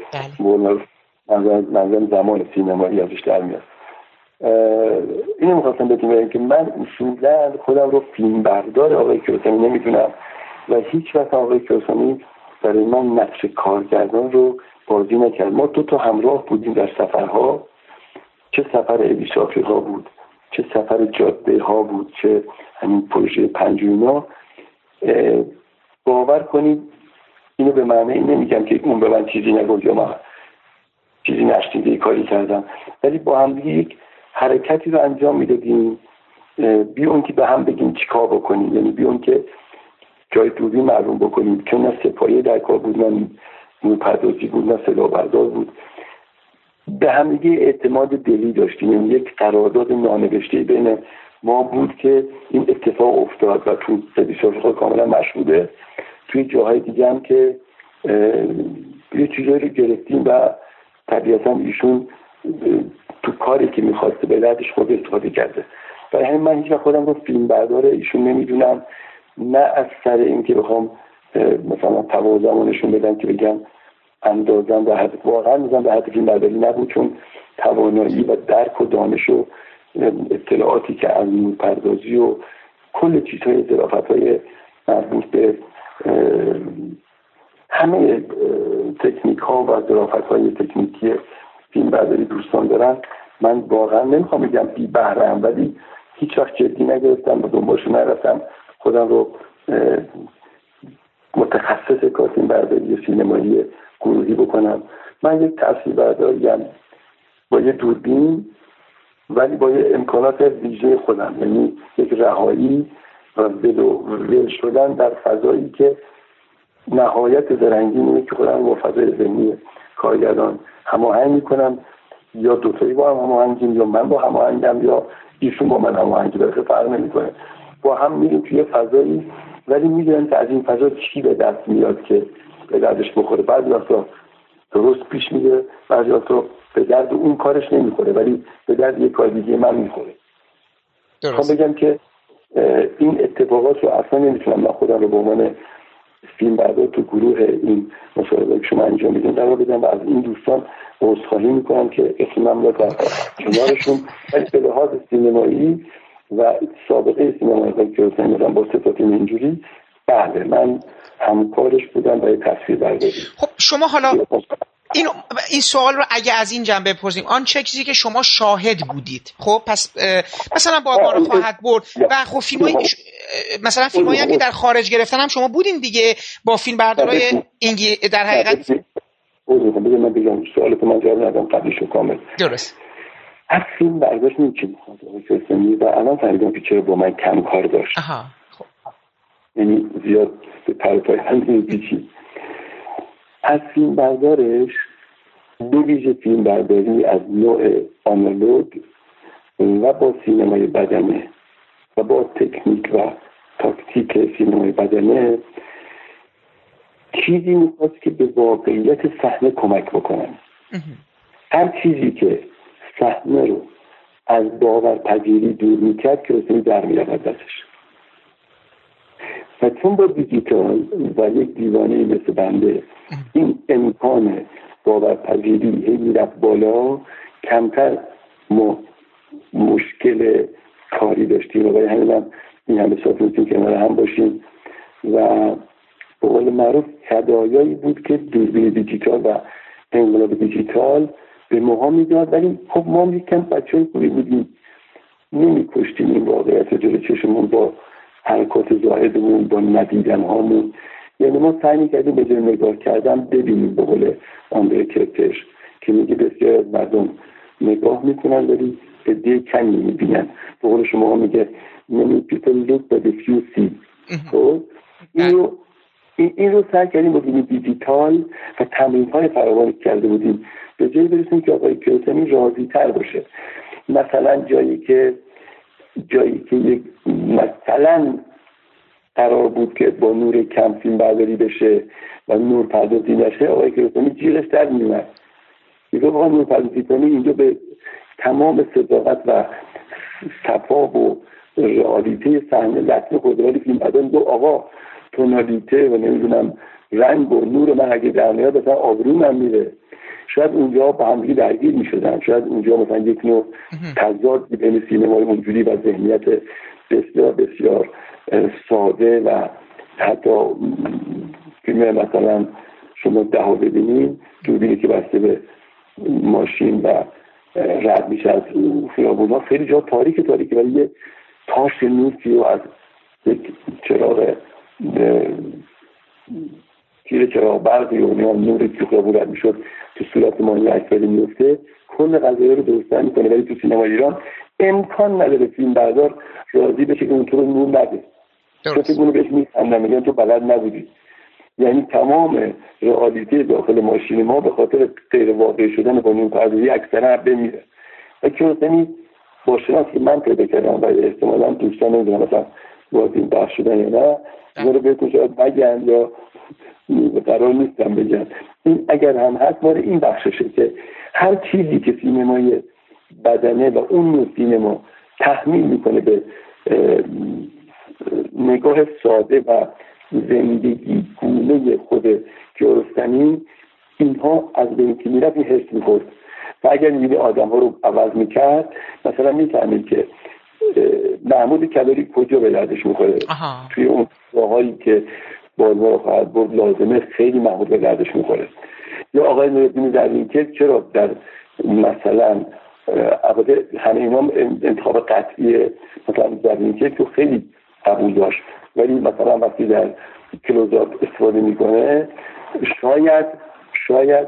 منظرم زمان سینمایی ازش در میاد. اینو می‌خواستم بهتون که من اصولا خودم رو فیلم بردار آقای کیوسانی نمی‌دونم و هیچ وقت آقای کیوسانی برای من نقش کارگردان رو بازی نکرد. ما دو تا همراه بودیم در سفرها. چه سفر ابیس آفریقا بود چه سفر جاده ها بود چه همین پروژه پنجوینا باور کنید اینو به معنی نمیگم که اون به من چیزی نگفت یا من چیزی نشنیده کاری کردم. ولی با هم یک حرکتی رو انجام می‌دادیم. بیون که به هم بگیم چیکار بکنیم. یعنی بیون که جای دوری معلوم بکنیم. که نه سپایه در کار بود نه نورپردازی بود نه سلاح بردار بود. به همدیگه اعتماد دلی داشتیم. یعنی یک قرارداد نانوشته بین ما بود که این اتفاق افتاد و تو خود کاملا مشهوده. توی جاهای دیگه هم که یه چیزایی رو گرفتیم و طبیعتا ایشون تو کاری که می‌خواسته به دردش خود استفاده کرده. برای همین من هیچ خودم رو فیلم برداره ایشون نمی‌دونم. نه از سر اینکه بخوام مثلا تواضعمو نشون بدم که بگم اندازم به حد واقعا میزن به حد فیلم برداری نبود چون توانایی و درک و دانش و اطلاعاتی که از پردازی و کل چیزهای ظرافت های مربوط به همه تکنیک ها و ظرافت های تکنیکی فیلم برداری دوستان دارن. من واقعا نمی‌خوام بگم بی بهرم ولی هیچ وقت جدی نگرفتم و دنبالشو نرفتم. خودم رو متخصص کار برداری سینمایی گروهی بکنم. من یک تصویر برداریم با یه دوربین ولی با یه امکانات ویژه خودم. یعنی یک رهایی و ول شدن در فضایی که نهایت زرنگی که خودم با فضای ذهنی کارگردان هماهنگ می‌کنم. یا دوتایی با هم هماهنگیم یا من با هماهنگم یا ایشون با من هماهنگی برسه فرق نمی‌کنه. با هم میریم توی فضایی ولی می‌دونم که از این فضا چی به دست میاد که به دردش بخوره. بعضی وقتا درست پیش میده بعضی وقتا به درد اون کارش نمی‌خوره ولی به درد یک کار دیگه من می‌خوره. خب بگم که این اتفاقات رو اصلا نمی‌تونم من خودم رو به عنوان فیلم بردار تو گروه این مصاحبه که شما انجام میدین قرار بدم و از این دوستان عذرخواهی می‌کنم که اسمم در کنارشون ولی به لحاظ سینمایی و سابقه سینمایی که حسین با صفات اینجوری بله من همکارش بودم برای تصویر برداری خب شما حالا این این سوال رو اگه از این جنبه بپرسیم آن چه چیزی که شما شاهد بودید؟ خب پس مثلا بادبان رو خواهد برد و خب فیلم مثلا فیلم هم که در خارج گرفتن هم شما بودین دیگه با فیلم بردارای اینگی در حقیقت؟ بگم من بگم سوال تو من جواب ندم قبلش کامل. درست. از فیلم برداشت چی می‌خواد و الان فهمیدم که چرا با من کم کار داشت. آها. خب. یعنی زیاد پر پای هم پیچید از فیلم بردارش دو ویژه فیلم برداری از نوع آنالوگ و با سینمای بدنه و با تکنیک و تاکتیک سینمای بدنه. چیزی می‌خواست که به واقعیت صحنه کمک بکنن هر چیزی که صحنه رو از باورپذیری دور می‌کرد که رسمی در می‌رود دستش و چون با دیجیتال و یک دیوانه مثل بنده این امکان باورپذیری هی می‌رفت بالا کمتر ما مشکل کاری داشتیم. و برای همین هم این همه ساعت که کنار هم باشیم و به قول معروف هدایایی بود که دوربین دیجیتال و انقلاب دیجیتال به ماها می‌داد. ولی خب ما یکم بچه های خوبی بودیم. نمیکشتیم این واقعیت جلو چشمون با حرکات زاهدمون با ندیدن هامون. یعنی ما سعی می‌کردیم به جای نگاه کردن ببینیم به قول آندره کرتش که میگه بسیار از مردم نگاه می‌کنن ولی عده کمی می‌بینن. به قول شما میگه many people look but a few see. خب؟ این رو این رو سعی کردیم با دیجیتال و تمرین های فراوانی کرده بودیم. به جایی برسیم که آقای کیوسمی راضی تر باشه. مثلا جایی که جایی که یک مثلا قرار بود که با نور کم فیلم برداری بشه و نور پردازی نشه آقای کیوسمی جیغش در میومد میگه آقا نور پردازی کنی اینجا به تمام صداقت و صفا و رئالیته صحنه لطمه خود فیلم برداری دو آقا تونالیته و نمی‌دونم رنگ و نور من اگه در میاد مثلا آبرو من میره. شاید اونجا با همدیگه درگیر می‌شدن. شاید اونجا مثلا یک نوع تضاد بین سینمای اونجوری و ذهنیت بسیار بسیار ساده و حتی فیلم مثلا شما ده ببینین دوربینی که بسته به ماشین و رد میشه از خیابون ها خیلی جا تاریک تاریکه ولی یه تاش و از یک چراغ تیر چراغ برقی و نور که رد می‌شد. تو صورت ما این اکبری میفته کل قضایی رو درست می‌کنه. ولی تو سینما ایران امکان نداره فیلم بردار راضی بشه که اونطور نور نده. فکر اونو بهش میخندم میگن تو بلد نبودی. یعنی تمام رئالیته داخل ماشین ما به خاطر غیر واقع شدن با نور پردازی اکثرا بمیره و کیارستمی با شناس که من پیدا کردم و احتمالا دوستان نمی‌دونم مثلا باز این بخش شدن یا نه. اینا رو بهتون شاید بگن یا قرار نیستم بگن این اگر هم هست ماره این بخششه که هر چیزی که سینمای بدنه و اون نوع سینما تحمیل می‌کنه به نگاه ساده و زندگی گونه خود کیارستمی اینها از بین که می‌رفت این حس می‌خورد. و اگر میده آدم ها رو عوض می‌کرد مثلا می‌فهمید که محمود کلاری کجا به دردش می‌خوره؟ توی اون راهایی که بازما رو خواهد برد لازمه خیلی محمود به دردش می‌خوره. یا آقای نوردین در که چرا در مثلا البته همه اینا انتخاب قطعی مثلا در تو خیلی قبول داشت. ولی مثلا وقتی در کلوزات استفاده می‌کنه شاید شاید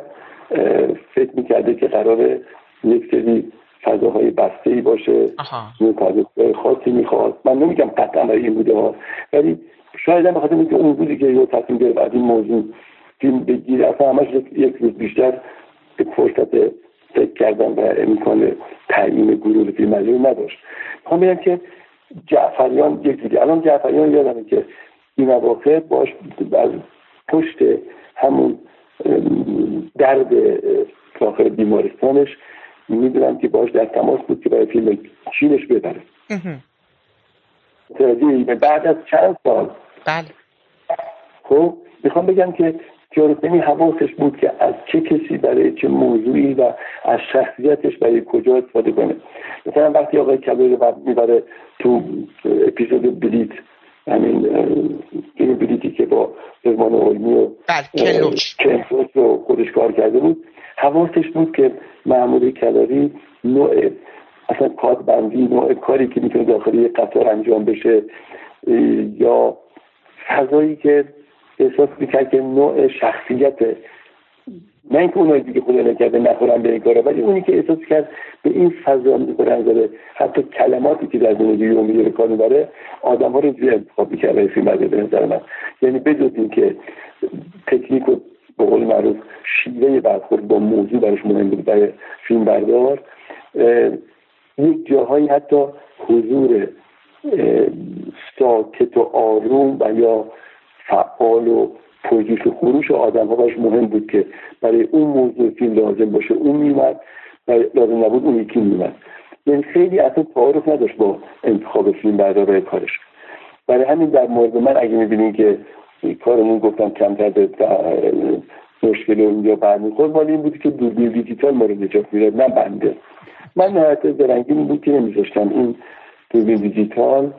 فکر می‌کرده که قرار یک سری فضاهای بسته ای باشه یه خاصی می‌خواد. من نمیگم قطعا برای این بوده ها ولی شاید هم بخاطر اینکه اون بودی که یه تصمیم گرفت از این موضوع فیلم بگیره اصلا همش یک روز بیشتر فرصت فکر کردن و امکان تعیین گروه فیلم نداشت. می‌خوام بگم که جعفریان یک دیگه. الان جعفریان یادمه که این اواخر باش از پشت همون درد داخل بیمارستانش می‌دونم که باش در تماس بود که برای فیلم چینش ببره. بعد از چند سال بله. خب می‌خوام بگم که کیارستمی حواسش بود که از چه کسی برای چه موضوعی و از شخصیتش برای کجا استفاده کنه. مثلا وقتی آقای کبیر رو می‌بره تو اپیزود بلیت همین این بلیتی که با فرمان علمی و بله، کلوچ. رو خودش کار کرده بود. حواسش بود که محمود کلاری نوع اصلا بندی نوع کاری که می‌تونه داخل یک قطار انجام بشه یا فضایی که احساس می‌کرد که نوع شخصیت نه اینکه اونایی دیگه خدا نکرده نخورن به این کاره ولی اونی که احساس کرد به این فضا می‌کنه داره حتی کلماتی که در زندگی رو میگه کار می‌بره آدم ها رو زیاد انتخاب می‌کرده فیلم به نظر من. یعنی بجز که تکنیک و به قول معروف شیوه برخورد با موضوع برش مهم بود برای فیلم بردار یک جاهایی حتی حضور ساکت و آروم و یا فعال و پرجوش و خروش آدم ها مهم بود که برای اون موضوع فیلم لازم باشه. اون میمد لازم نبود اون یکی میومد یعنی خیلی اصلا تعارف نداشت با انتخاب فیلم بردار کارش. برای همین در مورد من اگه می‌بینین که کارمون گفتم کمتر به مشکل اینجا برمیخورد ولی این بودی که دوربین دیجیتال مورد نجات می‌داد نه بنده. من نهایت زرنگی بود که نمیذاشتم. این دوربین دیجیتال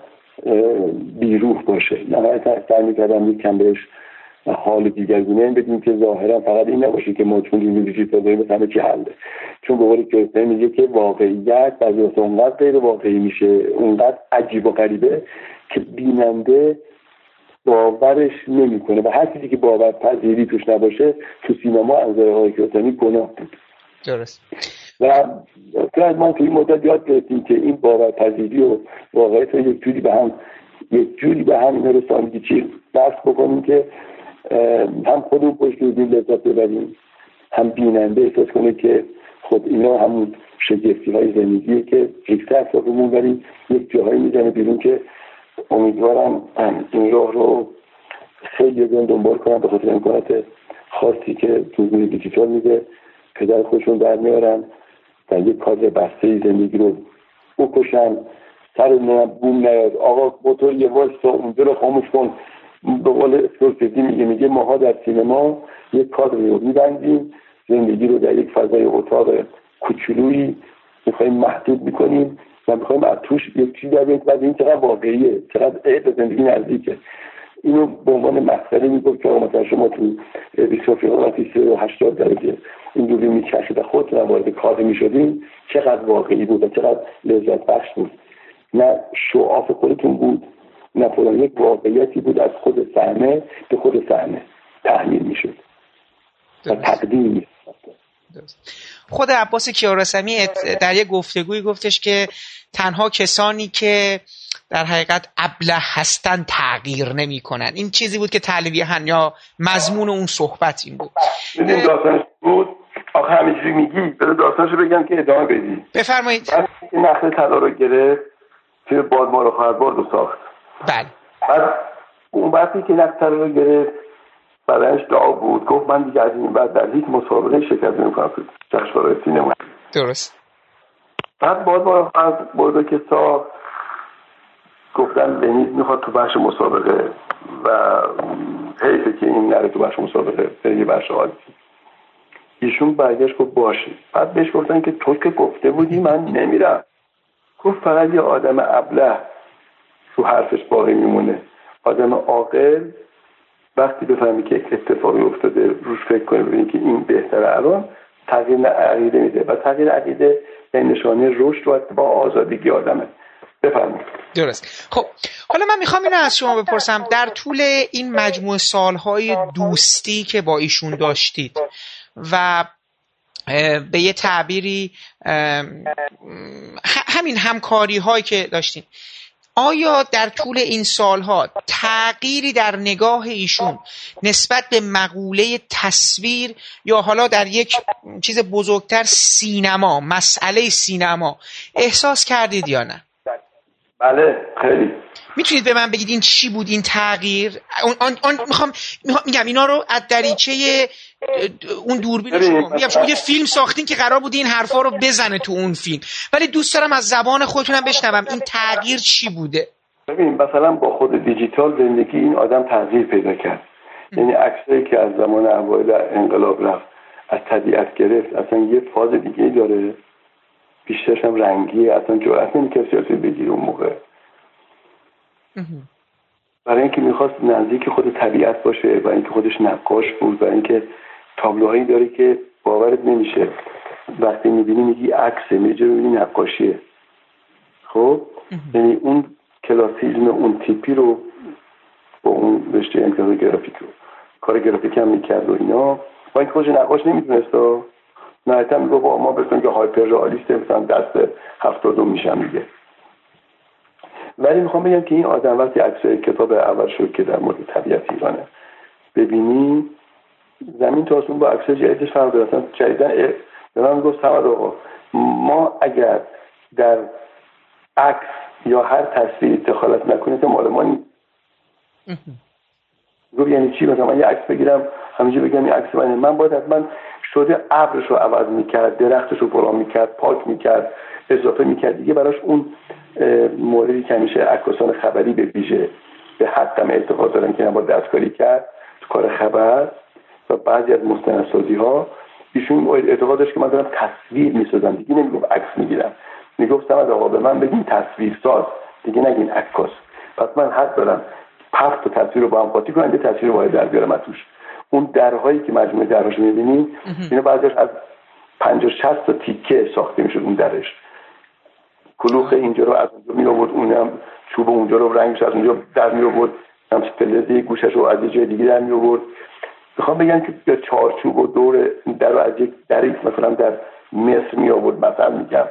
بیروح باشه. نهایت سعی می‌کردم یکم بهش حال دیگرگونه این بدیم که ظاهرا فقط این نباشه که ما چون دوربین دیجیتال داریم همه چی حله چون به کیوسای میگه که واقعیت بعضی وقتا اونقدر غیر واقعی میشه اونقدر عجیب و غریبه که بیننده باورش نمی‌کنه. و هر چیزی که باور پذیری توش نباشه تو سینما از های کیوسانی گناه بود. درست. و شاید ما این مدت یاد گرفتیم که این باورپذیری و واقعیت رو یک جوری به هم یک جوری به هم اینا رو ساندیچی بحث بکنیم که هم خودمون پشت دوربین لذت ببریم هم بیننده احساس کنه که خب اینا همون شگفتی های زندگیه که ریکته اصابمون ولی یک جاهایی می‌زنه بیرون که امیدوارم این راه رو خیلی دنبال کنم به خاطر امکانات خاصی که دوربین دیجیتال میده پدر خودشون در یک کار بسته زندگی رو بکشن سر بوم نیاد آقا موتور یه وایستا اونجا رو خاموش کن. به قول سورسیدی میگه میگه ماها در سینما یک کادر رو میبندیم. زندگی رو در یک فضای اتاق کوچولویی می‌خوایم محدود می‌کنیم و می‌خوایم از توش یک چیزی در بعد این چقدر واقعیه چقدر به زندگی نزدیکه. اینو به عنوان مسئله می‌گفت که مثلا شما تو 20 و 80 درجه این دوری می‌کشید و خودتون وارد کار می‌شدین چقدر واقعی بود و چقدر لذت بخش بود؟ نه شعاف خودتون بود نه فلان یک واقعیتی بود از خود صحنه به خود صحنه تحمیل می‌شد و تقدیم می‌شد. خود عباس کیارستمی در یک گفتگوی گفتش که تنها کسانی که در حقیقت ابله هستن تغییر نمی کنن این چیزی بود که تعلیبی هن یا مضمون اون صحبت این بود. بود. آخه چیزی میگی. بده داستانشو بگم که ادامه بدی بفرمایید. این نخل طلا رو گرفت توی باد ما رو خواهر رو ساخت. بله. بعد اون وقتی که نخل طلا رو گرفت بدنش دعا بود. گفت من دیگه از این بعد در هیچ مسابقه شرکت نمی‌کنم. تو جشنواره سینما. درست. بعد باد ما رو خواهر که ساخت. گفتن بنید می‌خواد تو بخش مسابقه و حیفه که این نره تو بخش مسابقه به یه بخش عادی. ایشون برگشت گفت باشه. بعد بهش گفتن که تو که گفته بودی من نمیرم. گفت فقط یه آدم ابله تو حرفش باقی میمونه. آدم عاقل وقتی بفهمی که اتفاقی افتاده روش فکر کنه ببینی که این بهتره الان تغییر عقیده میده. و تغییر عقیده به نشانه رشد و با آزادگی آدمه. بفرمایید. درست. خب حالا من می‌خوام اینو از شما بپرسم. در طول این مجموع سالهای دوستی که با ایشون داشتید و به یه تعبیری همین همکاری هایی که داشتین آیا در طول این سالها تغییری در نگاه ایشون نسبت به مقوله تصویر یا حالا در یک چیز بزرگتر سینما مسئله سینما احساس کردید یا نه؟ بله خیلی. می‌تونید به من بگید این چی بود این تغییر؟ آن, آن, می‌خوام میگم اینا رو از دریچه اون دوربین شما میگم شما یه فیلم ساختین که قرار بود این حرفا رو بزنه تو اون فیلم. ولی دوست دارم از زبان خودتونم بشنوم. این تغییر چی بوده؟ ببین مثلا با خود دیجیتال زندگی این آدم تغییر پیدا کرد. یعنی عکسایی که از زمان اوایل انقلاب رفت از طبیعت گرفت اصلا یه فاز دیگه داره. بیشترش هم رنگیه اصلا جرأت نمی‌کرد سیاسی بگیر اون موقع. برای اینکه می‌خواست نزدیک خود طبیعت باشه و اینکه خودش نقاش بود و اینکه تابلوهایی داره که باورت نمیشه. وقتی می‌بینی میگی عکسه میری می‌بینی نقاشیه. خب؟ یعنی اون کلاسیزم اون تیپی رو با اون رشته امتیاز گرافیک رو کار گرافیک هم می‌کرد و اینا. با اینکه خودش نقاش نمی‌تونست نهایتا میگو با ما بسیم که هایپر رئالیست مثلا دست هفتادم میشن دیگه ولی می‌خوام بگم که این آدم وقتی عکسای کتاب اول شد که در مورد طبیعت ایرانه ببینی زمین تا آسمون با عکسای جدیدش فرق داره. اصلا جدیدا به من گفت آقا ما اگر در عکس یا هر تصویر دخالت نکنید مال ما نیست. گفت یعنی چی؟ مثلا من یه عکس بگیرم همینجا بگم این عکس منه من باید حتما شده ابرش رو عوض می‌کرد درختش رو فلان می‌کرد پاک می‌کرد اضافه می‌کرد. دیگه براش اون موردی که همیشه عکاسان خبری به ویژه به حقم اعتقاد دارن که نباید دستکاری کرد تو کار خبر و بعضی از مستندسازی ها ایشون اعتقاد داشت که من دارم تصویر می‌سازم. دیگه نمی‌گفت عکس می‌گیرم. می‌گفتم از آقا به من بگین تصویر ساز. دیگه نگین عکاس. پس من حد دارم. هفت تا تصویر رو با هم قاطی کنم یه تصویر رو در بیارم توش. اون درهایی که مجموعه درهاش می‌بینیم اینو بعضیش از 50 60 تا تیکه ساخته می‌شد اون درش کلوخ اینجا رو از اونجا می آورد اونم چوب اونجا رو رنگش از اونجا در می آورد همچه فلزی گوشش رو از یه جای دیگه در می آورد می‌خوام بگم که به چارچوب و دور در رو از یک دری مثلا در مصر می آورد مثلا میگم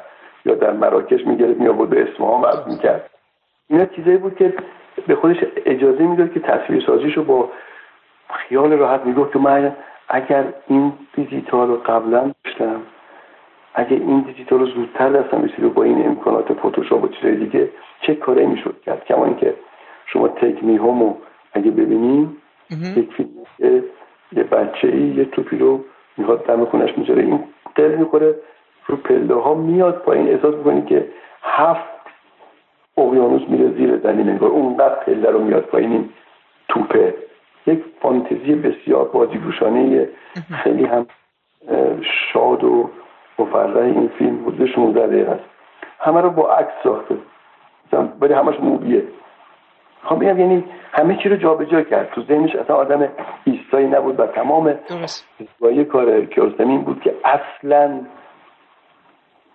یا در مراکش می‌گرفت می آورد به اصفهان وصل می‌کرد. اینا چیزایی بود که به خودش اجازه می‌داد که تصویر سازیشو با خیال راحت می‌گفت که من اگر این دیجیتال رو قبلا داشتم اگه این دیجیتال رو زودتر دستم رسید با این امکانات فتوشاپ و چیزای دیگه چه کاری می‌شد کرد؟ کما اینکه شما تک می رو اگه ببینیم یک فیلم یه بچه ای یه توپی رو می‌خواد دم خونش می‌ذاره. این دل می‌خوره رو پله ها میاد پایین. احساس می‌کنی که هفت اقیانوس میره زیر زمین انگار اونقدر پله رو میاد پایین. این توپه. یک فانتزی بسیار بازیگوشانه خیلی هم شاد و مفرح این فیلم حدود 16 دقیقه است. همه رو با عکس ساخته. ولی همش موبیه. خب بگم یعنی همه چی رو جابجا کرد. تو ذهنش اصلا آدم ایستایی نبود و تمام زیبایی کار کیارستمی بود که اصلا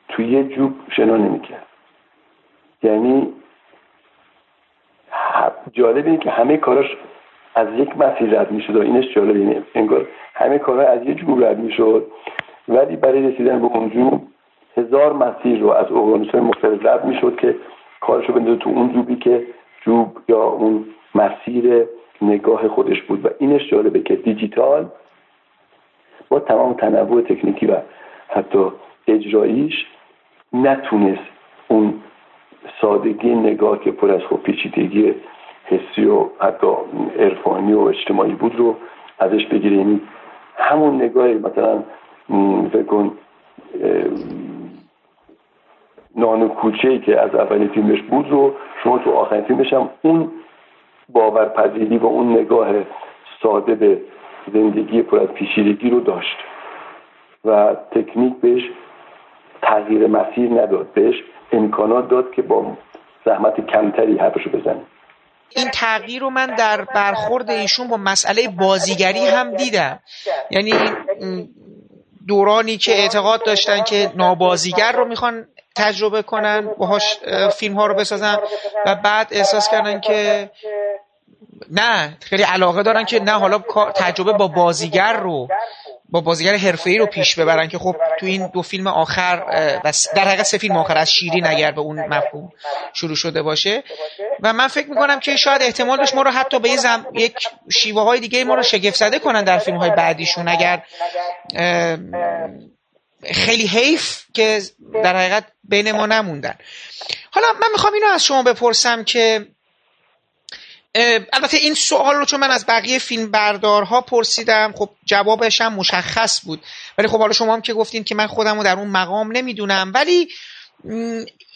توی یه جوب شنا نمی‌کرد. یعنی جالب اینه که همه کاراش از یک مسیر رد می‌شد و اینش جالب اینه انگار همه کارها از یه جوب رد می‌شد. ولی برای رسیدن به اون هزار مسیر رو از اقیانوس مختلف رد می‌شد که کارش رو بندازه تو اون جوبی که جوب یا اون مسیر نگاه خودش بود. و اینش جالبه که دیجیتال با تمام تنوع تکنیکی و حتی اجراییش نتونست اون سادگی نگاه که پر از خب پیچیدگی حسی و حتی عرفانی و اجتماعی بود رو ازش بگیره یعنی همون نگاه مثلا فکر کن نان کوچه که از اولین فیلمش بود رو شما تو آخرین فیلمش هم اون باورپذیری و اون نگاه ساده به زندگی پر از پیچیدگی رو داشت و تکنیک بهش تغییر مسیر نداد بهش امکانات داد که با زحمت کمتری حرفشو بزنه. این تغییر رو من در برخورد ایشون با مسئله بازیگری هم دیدم. یعنی دورانی که اعتقاد داشتن که نابازیگر رو می‌خوان تجربه کنن باهاش فیلم ها رو بسازن و بعد احساس کردن که نه خیلی علاقه دارن که نه حالا تجربه با بازیگر رو با بازیگر حرفه‌ای رو پیش ببرن که خب تو این دو فیلم آخر در حقیقت سه فیلم آخر از شیری نگر به اون مفهوم شروع شده باشه. و من فکر می‌کنم که شاید احتمال داشت ما رو حتی به زم... یک شیوه های دیگه ما رو شگفت زده کنن در فیلم های بعدیشون. اگر خیلی حیف که در حقیقت بین ما نموندن. حالا من می‌خوام اینو از شما بپرسم که البته این سوال رو چون من از بقیه فیلم بردارها پرسیدم خب جوابش هم مشخص بود. ولی خب حالا شما هم که گفتین که من خودم رو در اون مقام نمی‌دونم. ولی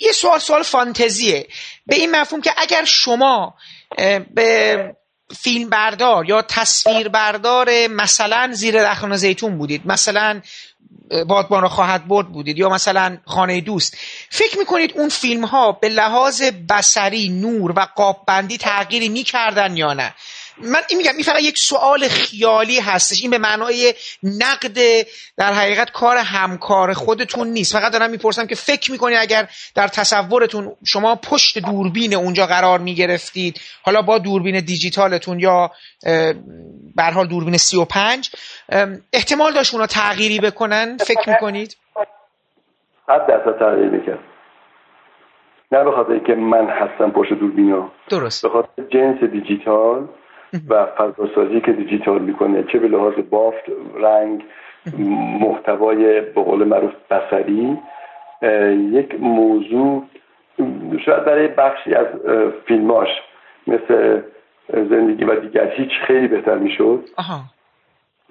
یه سوال سوال فانتزیه. به این مفهوم که اگر شما به فیلم بردار یا تصویر بردار مثلا زیر رخان زیتون بودید مثلا بادبان را خواهد برد بودید یا مثلا خانه دوست. فکر می‌کنید اون فیلم ها به لحاظ بسری نور و قاب بندی تغییری می‌کردن یا نه؟ من این میگم این فقط یک سوال خیالی هستش. این به معنای نقد در حقیقت کار همکار خودتون نیست. فقط دارم می‌پرسم که فکر می‌کنید اگر در تصورتون شما پشت دوربین اونجا قرار می‌گرفتید حالا با دوربین دیجیتالتون یا به حال دوربین 35 احتمال داشت اونا تغییری بکنن؟ فکر می‌کنید؟ صد درصد تغییر می‌کرد. نه به خاطر که من هستم پشت دوربینا. درست. به خاطر جنس دیجیتال و فضاسازی که دیجیتال می‌کنه چه به لحاظ بافت رنگ محتوای به قول معروف بسری یک موضوع شاید برای بخشی از فیلماش مثل زندگی و دیگر هیچ خیلی بهتر می‌شد.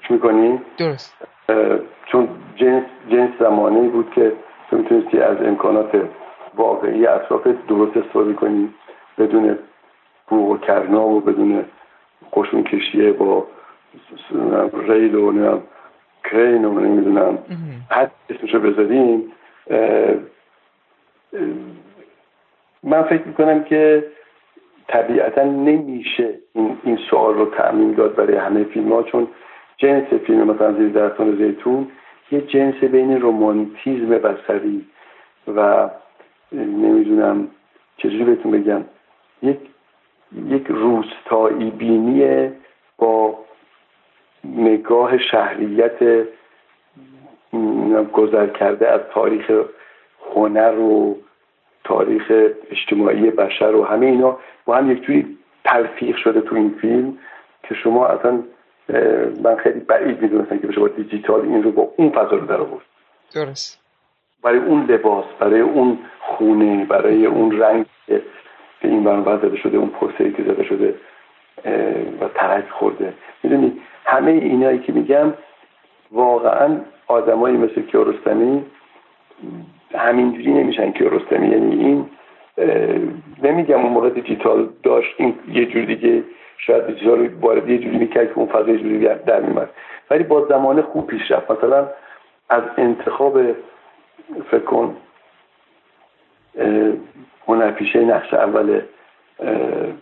می‌کنی؟ درست. چون جنس جنس زمانی بود که تو می‌تونستی از امکانات واقعی اطراف درست استفاده کنی بدون بوغ و کرنا و بدون قشون کشیه با ریل و کرین و نمی‌دونم. حد اسمشو بذاریم من فکر می‌کنم که طبیعتا نمیشه این, این سوال رو تعمین داد برای همه فیلم ها چون جنس فیلم مثلا زیر درستان زیتون یه جنس بین رومانتیزم بسری و نمی‌دونم چجوری بهتون بگم یک یک روستایی بینی با نگاه شهریت گذر کرده از تاریخ هنر و تاریخ اجتماعی بشر و همه اینا با هم یک جوری تلفیق شده تو این فیلم که شما اصلا من خیلی بعید می‌دونستم که بشه با دیجیتال این رو با اون فضا رو در آورد درست. برای اون لباس برای اون خونه برای اون رنگ که این برنامه زده شده اون پرسه که زده شده و ترک خورده. می‌دونی همه اینایی که میگم واقعا آدمایی مثل کیارستمی همینجوری نمیشن کیارستمی. یعنی این نمیگم اون موقع دیجیتال داشت این یه جور دیگه شاید دیجیتال وارد یه جوری می‌کرد که اون فضا یه جوری در میمد. ولی با زمان خوب پیش رفت. مثلا از انتخاب فکر کن هنرپیشه نقش اول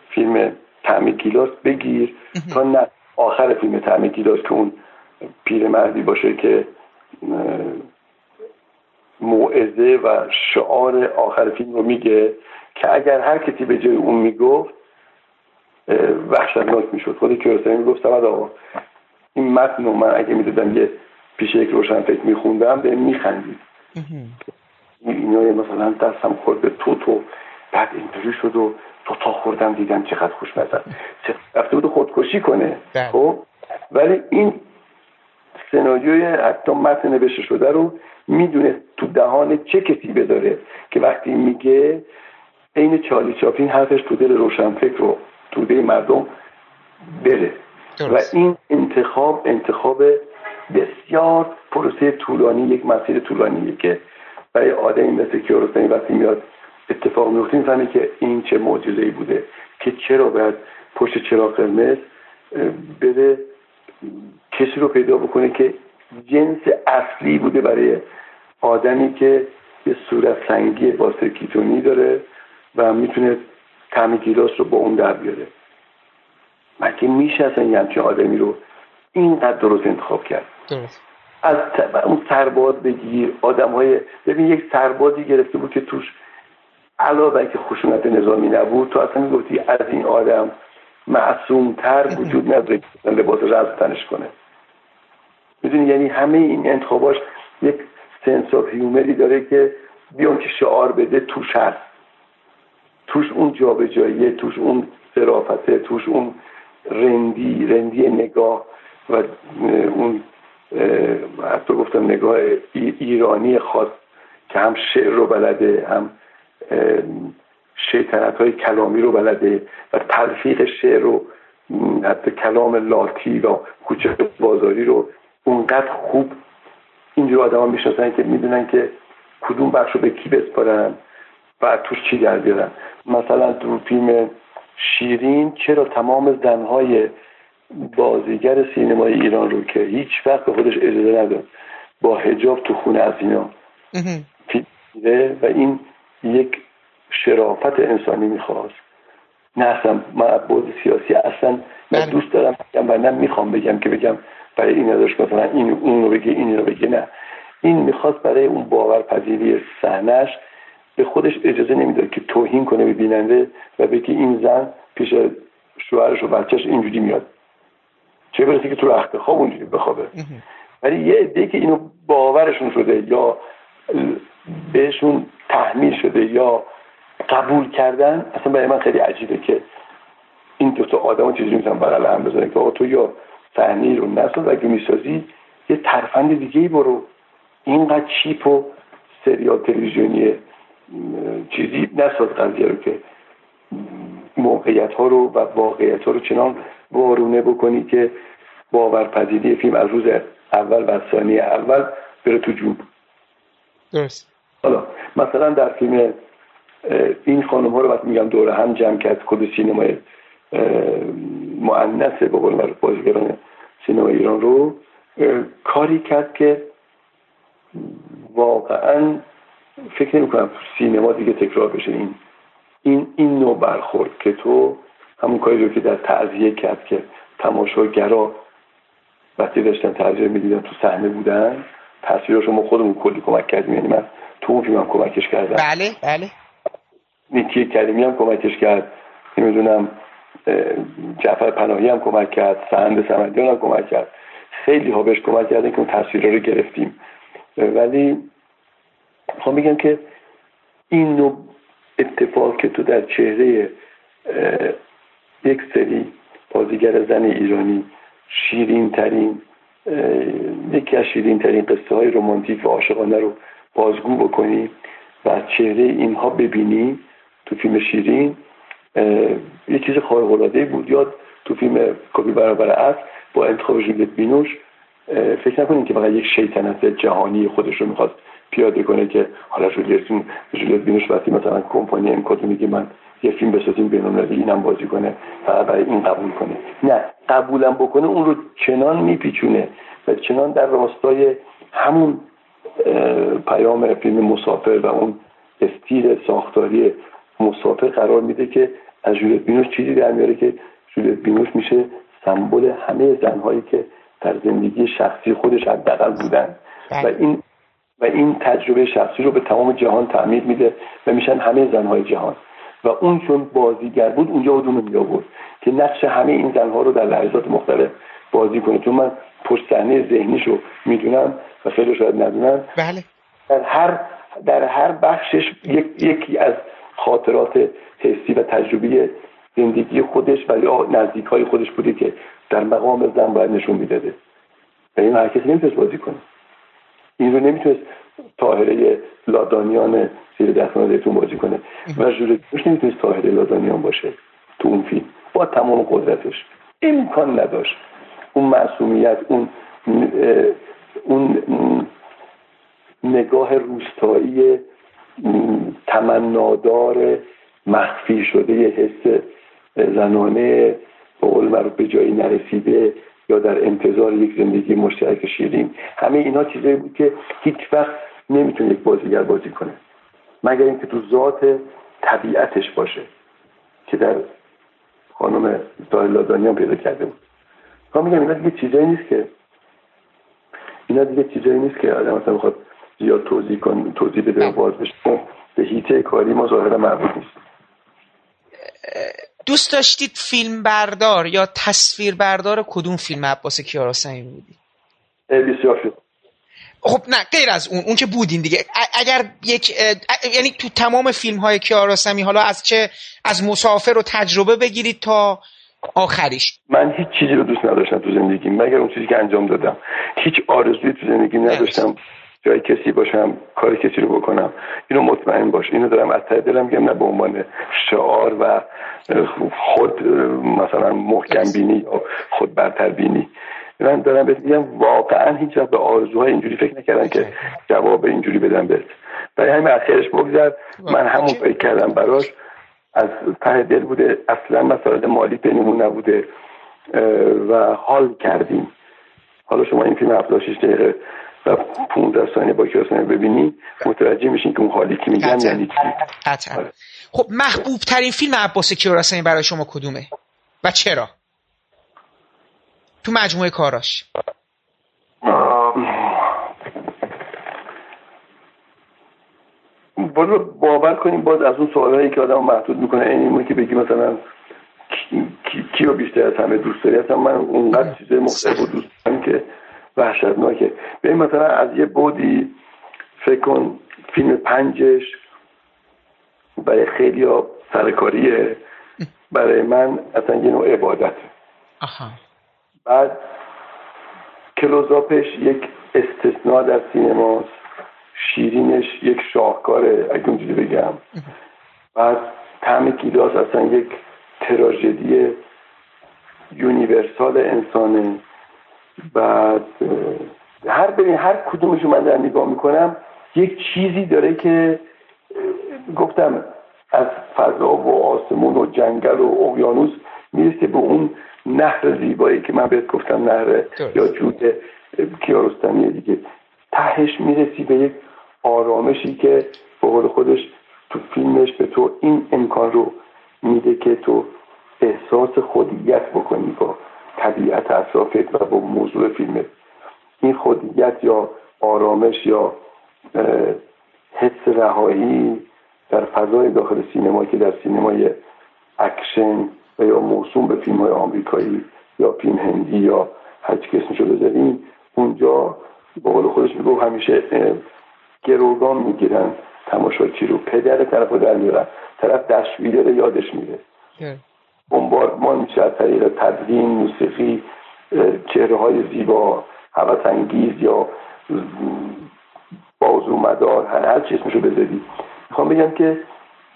فیلم تعمیر گیلاس بگیر تا نه آخر فیلم تعمیر گیلاس که اون پیرمردی باشه که موعظه و شعار آخر فیلم رو میگه که اگر هر کسی به جای اون می‌گفت وحشتناک می‌شد. خود کیارستمی می‌گفت سمد آقا این متن رو من اگه می‌دادم یه پیش یک روشن فکر میخوندم به میخندید. اینا مثلا دستم خورد به تو تو. بعد اینطوری شد و تو تا خوردم دیدم چقدر خوش نزد رفته بود خودکشی کنه. بله. خب؟ ولی این سناریوی حتی متن نوشته شده رو می‌دونه تو دهان چه کسی بداره که وقتی میگه عین چالی چاپین حرفش تو دل روشنفکر رو تو دل مردم بره. و این انتخاب انتخاب بسیار پروسه طولانی یک مسیر طولانیه که برای آدمی مثل کیارستمی وقتی میاد اتفاق میفته. می‌فهمه که این چه معجزه بوده که چرا باید پشت چراغ قرمز بره کسی رو پیدا بکنه که جنس اصلی بوده برای آدمی که یه صورت سنگی با کیتونی داره و می‌تونه تعمی گیلاس رو با اون در بیاره. مگه میشه اصلا یه همچین آدمی رو اینقدر درست انتخاب کرد؟ از اون سرباز بگیر. آدم های ببین یک سربازی گرفته بود که توش علاوه که خشونت نظامی نبود تو اصلا می‌گفتی از این آدم معصومتر وجود نداره لباس رزم تنش کنه. می‌دونی؟ یعنی همه این انتخاباش یک سنس آف هیومری داره که بیان که شعار بده توش هست. توش اون جابجاییه توش اون صرافته توش اون رندی رندی نگاه و اون حتی گفتم نگاه ایرانی خاص که هم شعر رو بلده هم شیطنت های کلامی رو بلده و تلفیق شعر رو حتی کلام لاتی و کوچه بازاری رو اونقدر خوب اینجور آدم ها می‌شناسن که می‌دونن که کدوم بخش رو به کی بسپارن و توش چی در بیارن. مثلا تو فیلم شیرین چرا تمام زنهای بازیگر سینمای ایران رو که هیچ وقت به خودش اجازه نداد با هجاب تو خونه از اینا و این یک شرافت انسانی می‌خواست. نه اصلا من بود سیاسی اصلا من بله. دوست دارم بگم و نه می‌خوام بگم که بگم برای این نداشت مثلا این اون رو بگه این رو بگه نه. این می‌خواست برای اون باورپذیری صحنهش به خودش اجازه نمی‌داد که توهین کنه به بیننده و بگه این زن پیش شوهرش و بچهش اینجوری میاد. چه برسه که تو رخت خواب اونجوری بخوابه. ولی یه عده که اینو باورشون شده یا بهشون تحمیل شده یا قبول کردن اصلا برای من خیلی عجیبه که این دو تا آدم چیزی می‌تونن بغل هم بزنن که تو یا صحنه رو نساز اگه می‌سازی یه ترفند دیگه ای برو. اینقدر چیپ و سریال تلویزیونی چیزی نساز قضیه رو که موقعیت ها رو و واقعیت ها رو چنان وارونه بکنی که باورپذیری فیلم از روز اول و ثانیه اول بره تو جوب درست. حالا مثلا در فیلم این خانم ها رو وقتی میگم دوره هم جمع کرد کد سینمای معنسه به قول بازیگران سینما ایران رو کاری کرد که واقعا فکر نمی کنم سینما دیگه تکرار بشه. این این این نوع برخورد که تو همون کاری رو که در تعذیه کرد که تماشاگرا وقتی داشتن تعذیه می‌دیدن تو صحنه بودن تصویرش ما خودمون کلی کمک کردیم. یعنی من تو اون فیلم هم کمکش کردم. بله بله. نیکی کریمی هم کمکش کرد. نمی‌دونم جعفر پناهی هم کمک کرد. سهند سمندیان هم کمک کرد. خیلی ها بهش کمک کردن که اون تصویر رو گرفتیم. ولی می‌خوام بگم که این نوع اتفاق که تو در چهره یک سری بازیگر زن ایرانی شیرین ترین یکی از شیرین ترین قصه های رومانتیک و عاشقانه رو بازگو بکنی و چهره اینها ببینی تو فیلم شیرین. یه چیز خارق العاده بود. یاد تو فیلم کپی برابر است با انتخاب جولیت بینوش. فکر نکنیم که فقط یک شیطنت جهانی خودش رو می‌خواست پیاده کنه که حالا جولیت بینوش وقتی مثلا کمپانی امکادو میگه من یه فیلم بسازیم بینالمللی اینم بازی کنه فقط برای این قبول کنه. نه قبولم بکنه اون رو چنان میپیچونه و چنان در راستای همون پیام فیلم مسافر و اون استیل ساختاری مسافر قرار میده که از جولیت بینوش چیزی در میاره که جولیت بینوش میشه سمبل همه زنهایی که در زندگی شخصی خودش حداقل بودن. و بله. این و این تجربه شخصی رو به تمام جهان تعمیر میده و میشن همه زنهای جهان. و اون چون بازیگر بود اونجا اونو می آورد که نقش همه این زنها رو در لحظات مختلف بازی کنه. چون من پشت صحنه ذهنیش رو می‌دونم و خیلی شاید ندونم. بله. در هر در هر بخشش یک، یکی از خاطرات حسی و تجربی زندگی خودش و یا نزدیک های خودش بوده که در مقام زن باید نشون می‌داده. و این هر کسی نمی‌تونست بازی کنه. این رو نمی‌تونست تاهره لادانیان زیر دستان زیتون بازی کنه. و جورجوش نمی‌تونست تاهره لادانیان باشه تو اون فیلم. با تمام قدرتش. امکان نداشت. اون معصومیت اون اون نگاه روستایی تمنادار مخفی شده حس زنانه به قول به جایی نرسیده یا در انتظار یک زندگی مشترک شیرین همه اینا چیزایی بود که هیچ وقت نمی‌تونه یک بازیگر بازی کنه. مگر اینکه تو ذات طبیعتش باشه که در خانم لادانیان پیدا کرده بود. ما میگم اینا دیگه چیزایی نیست که. اینا دیگه چیزایی نیست که آدم مثلا بخواد زیاد توضیح کن توضیح بده و باز بشه. به هیته کاری ما ظاهرا مربوط نیست دوست داشتید فیلم بردار یا تصویر بردار کدوم فیلم عباس کیارستمی بودی؟ بسیار خب نه غیر از اون اون که بودین دیگه. اگر یک یعنی تو تمام فیلم های کیارستمی حالا از چه از مسافر رو تجربه بگیرید تا آخریش. من هیچ چیزی رو دوست نداشتم تو زندگی مگر اون چیزی که انجام دادم. هیچ آرزویی تو زندگی نداشتم. جای کسی باشم کار کسی رو بکنم. اینو مطمئن باش. اینو دارم از ته دلم میگم نه به عنوان شعار و خود مثلا محکم بینی یا خود برتر بینی. من دارم بهت میگم واقعا هیچ به آرزوهای اینجوری فکر نکردم که جواب اینجوری بدم بهت. برای همین اخیرش بگذر. من همون فکر کردم براش. از ته دل بوده. اصلا مسائل مالی بینمون نبوده. و حال کردیم. حالا شما این فیلم 76 دقیقه و 15 ثانیه با کیاسانی ببینی متوجه میشین که اون حالی که میگم یعنی چی. آره. خب محبوب ترین فیلم عباس کیارستمی برای شما کدومه؟ و چرا؟ تو مجموعه کاراش. باز باور کنیم باز از اون سوالایی که آدم محدود می‌کنه اینی که بگی مثلا کی, رو بیشتر از همه دوست داری اصلا من اونقدر چیزای مختلف دوست دارم که وحشتناکه. به مثلا از یه بودی فکر کن فیلم پنجش برای خیلی ها سرکاریه. برای من اصلا یه نوع عبادت بعد کلوزاپش یک استثناء در سینماست. شیرینش یک شاهکاره اگه اونجوری بگم. بعد طعم گیلاس اصلا یک تراژدی universal انسانه. بعد هر ببین هر کدومشو من در نگاه می‌کنم یک چیزی داره که گفتم از فضا و آسمون و جنگل و اقیانوس می‌رسه به اون نهر زیبایی که من بهت گفتم نهر یا جود کیارستمی دیگه. تهش می‌رسی به یک آرامشی که به قول خودش تو فیلمش به تو این امکان رو میده که تو احساس خودیت بکنی با طبیعت اطرافت و با موضوع فیلمت این خودیت یا آرامش یا حس رهایی در فضای داخل سینما که در سینمای اکشن و یا موسوم به فیلم های آمریکایی یا فیلم هندی یا هر چی اسمشو بذاریم اونجا به قول خودش میگه همیشه گروگان می‌گیرن تماشاچی رو. پدر طرف رو در میارن طرف دستشویی داره یادش میره. بمباردمان میشه از طریق تدوین موسیقی چهره های زیبا حوث انگیز یا بازو مدار هر, هر چی اسمشو بذاری. می‌خوام بگم که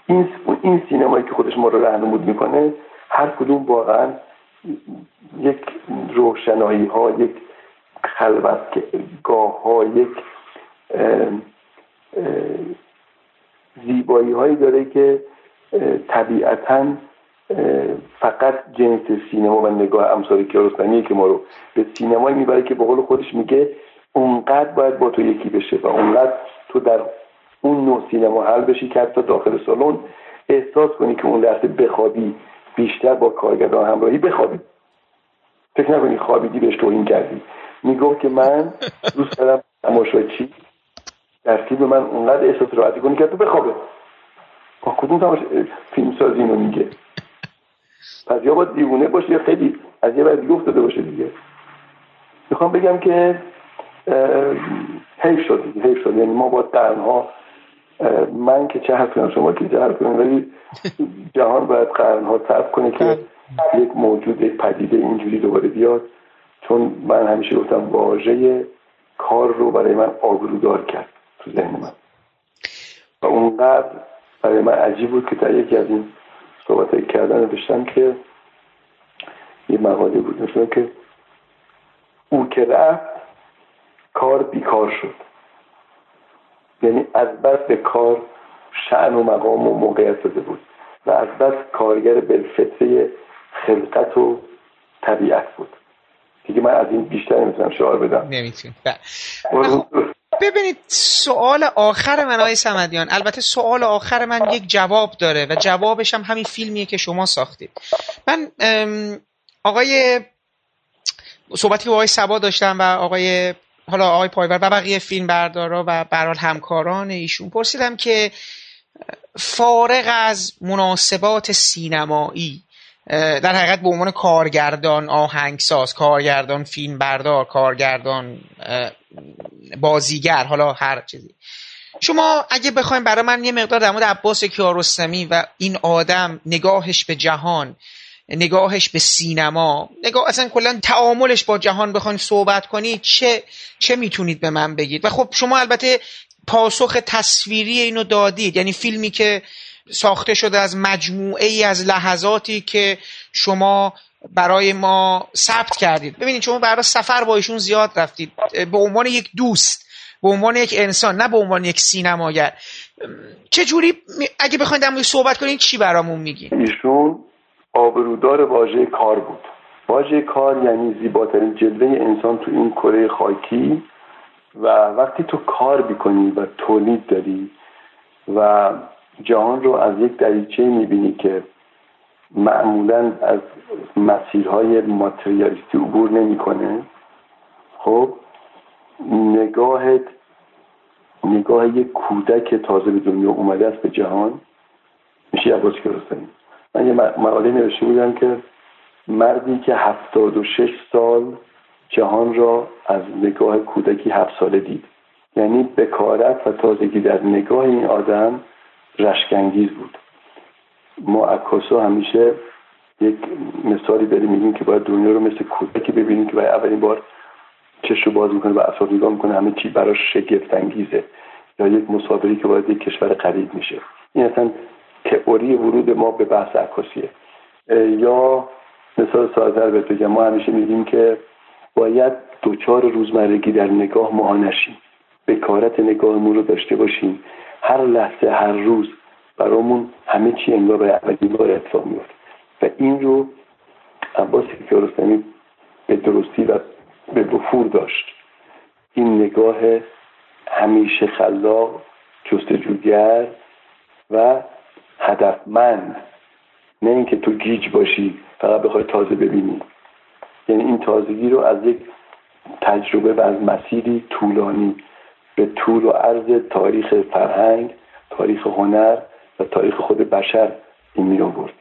این این سینمایی که خودش ما رو رهنمود می‌کنه هر کدوم واقعا یک روشنایی ها یک خلوت گاه ها یک زیبایی هایی داره که طبیعتا فقط جنس سینما و نگاه امثال کیارستمیه که ما رو به سینمایی می‌بره که به خودش میگه اونقدر باید با تو یکی بشه و اونقدر تو در اون نوع سینما حل بشی که حتی داخل سالن احساس کنی که اون لحظه بخوابی بیشتر با کارگردان همراهی بخوابی. فکر نکنی خوابیدی بهش توهین کردی. می‌گفت که من دوست دارم تماشاچی. در فیلم من اونقدر احساس راحتی کنی که تو بخوابه. با کدوم. فیلم سازی اینو میگه. پس یا باید دیوونه باشه یا خیلی از یه بعد افتاده باشه دیگه. می‌خوام بگم که حیف شد حیف شد. یعنی ما با قرنها من که چه حرف شما که چه حرف ولی جهان باید قرنها صبر کنه که یک موجود یک پدیده اینجوری دوباره بیاد. چون من همیشه گفتم واژه کار رو برای من آبرودار کرد تو ذهن من. و اونقدر برای من عجیب بود که در یکی از این صحبت کردن نوشتم که یه مقاله بود. نشون که او که رفت کار بیکار شد. یعنی از بس به کار شعن و مقام و موقعیت داده بود و از بس کارگر بالفطره خلقت و طبیعت بود. دیگه من از این بیشتر نمی‌تونم شعار بدم. نمی‌تونم. ببینید سوال آخر من آقای سمدیان البته سوال آخر من یک جواب داره و جوابش هم همین فیلمیه که شما ساختید. من آقای صحبتی که با آقای سبا داشتم و آقای حالا آقای پایور و بقیه فیلم بردارا و برال همکاران ایشون پرسیدم که فارغ از مناسبات سینمایی در حقیقت به عنوان کارگردان آهنگساز کارگردان فیلم بردار کارگردان بازیگر حالا هر چیزی. شما اگه بخوایم برای من یه مقدار در مورد عباس کیارستمی و این آدم نگاهش به جهان نگاهش به سینما نگاه اصلا کلا تعاملش با جهان بخواین صحبت کنید چه چه می‌تونید به من بگید؟ و خب شما البته پاسخ تصویری اینو دادید یعنی فیلمی که ساخته شده از مجموعه ای از لحظاتی که شما برای ما ثبت کردید. ببینید شما برای سفر با ایشون زیاد رفتید. به عنوان یک دوست به عنوان یک انسان نه به عنوان یک سینماگر. چه جوری اگه بخواید در صحبت کنید چی برامون میگین؟ ایشون آبرودار واژه کار بود. واژه کار یعنی زیباترین جلوه انسان تو این کره خاکی و وقتی تو کار بیکنی و تولید داری و جهان رو از یک دریچه می‌بینی که معمولا از مسیرهای ماتریالیستی عبور نمی‌کنه. خب نگاهت نگاه یک کودک تازه به دنیا اومده است به جهان. میشه عباس کیارستمی من یه مقاله نوشته بودم که مردی که هفتاد و شش سال جهان را از نگاه کودکی هفت ساله دید. یعنی بکارت و تازگی در نگاه این آدم رشکنگیز بود. ما عکاسا همیشه یک مثالی داریم میگیم که باید دنیا رو مثل کودکی ببینیم که باید اولین بار چش رو باز می‌کنه و اصلا نگاه می‌کنه همه چی براش شگفت انگیزه یا یک مسافری که باید یک کشور قریب میشه. این اصلا تئوری ورود ما به بحث عکاسیه. یا مثال سازر بهت بگم ما همیشه میگیم که باید دوچار روزمرگی در نگاه ما نشیم. بکارت نگاهمون رو داشته باشیم. هر لحظه هر روز برامون همه چی انگار به اولین بار اتفاق میفته و این رو عباس کیارستمی به درستی و به بفور داشت. این نگاه همیشه خلاق جستجوگر و هدفمند. نه اینکه تو گیج باشی فقط بخوای تازه ببینی. یعنی این تازگی رو از یک تجربه و از مسیری طولانی به طول و عرض تاریخ فرهنگ تاریخ هنر و تاریخ خود بشر این می آورد.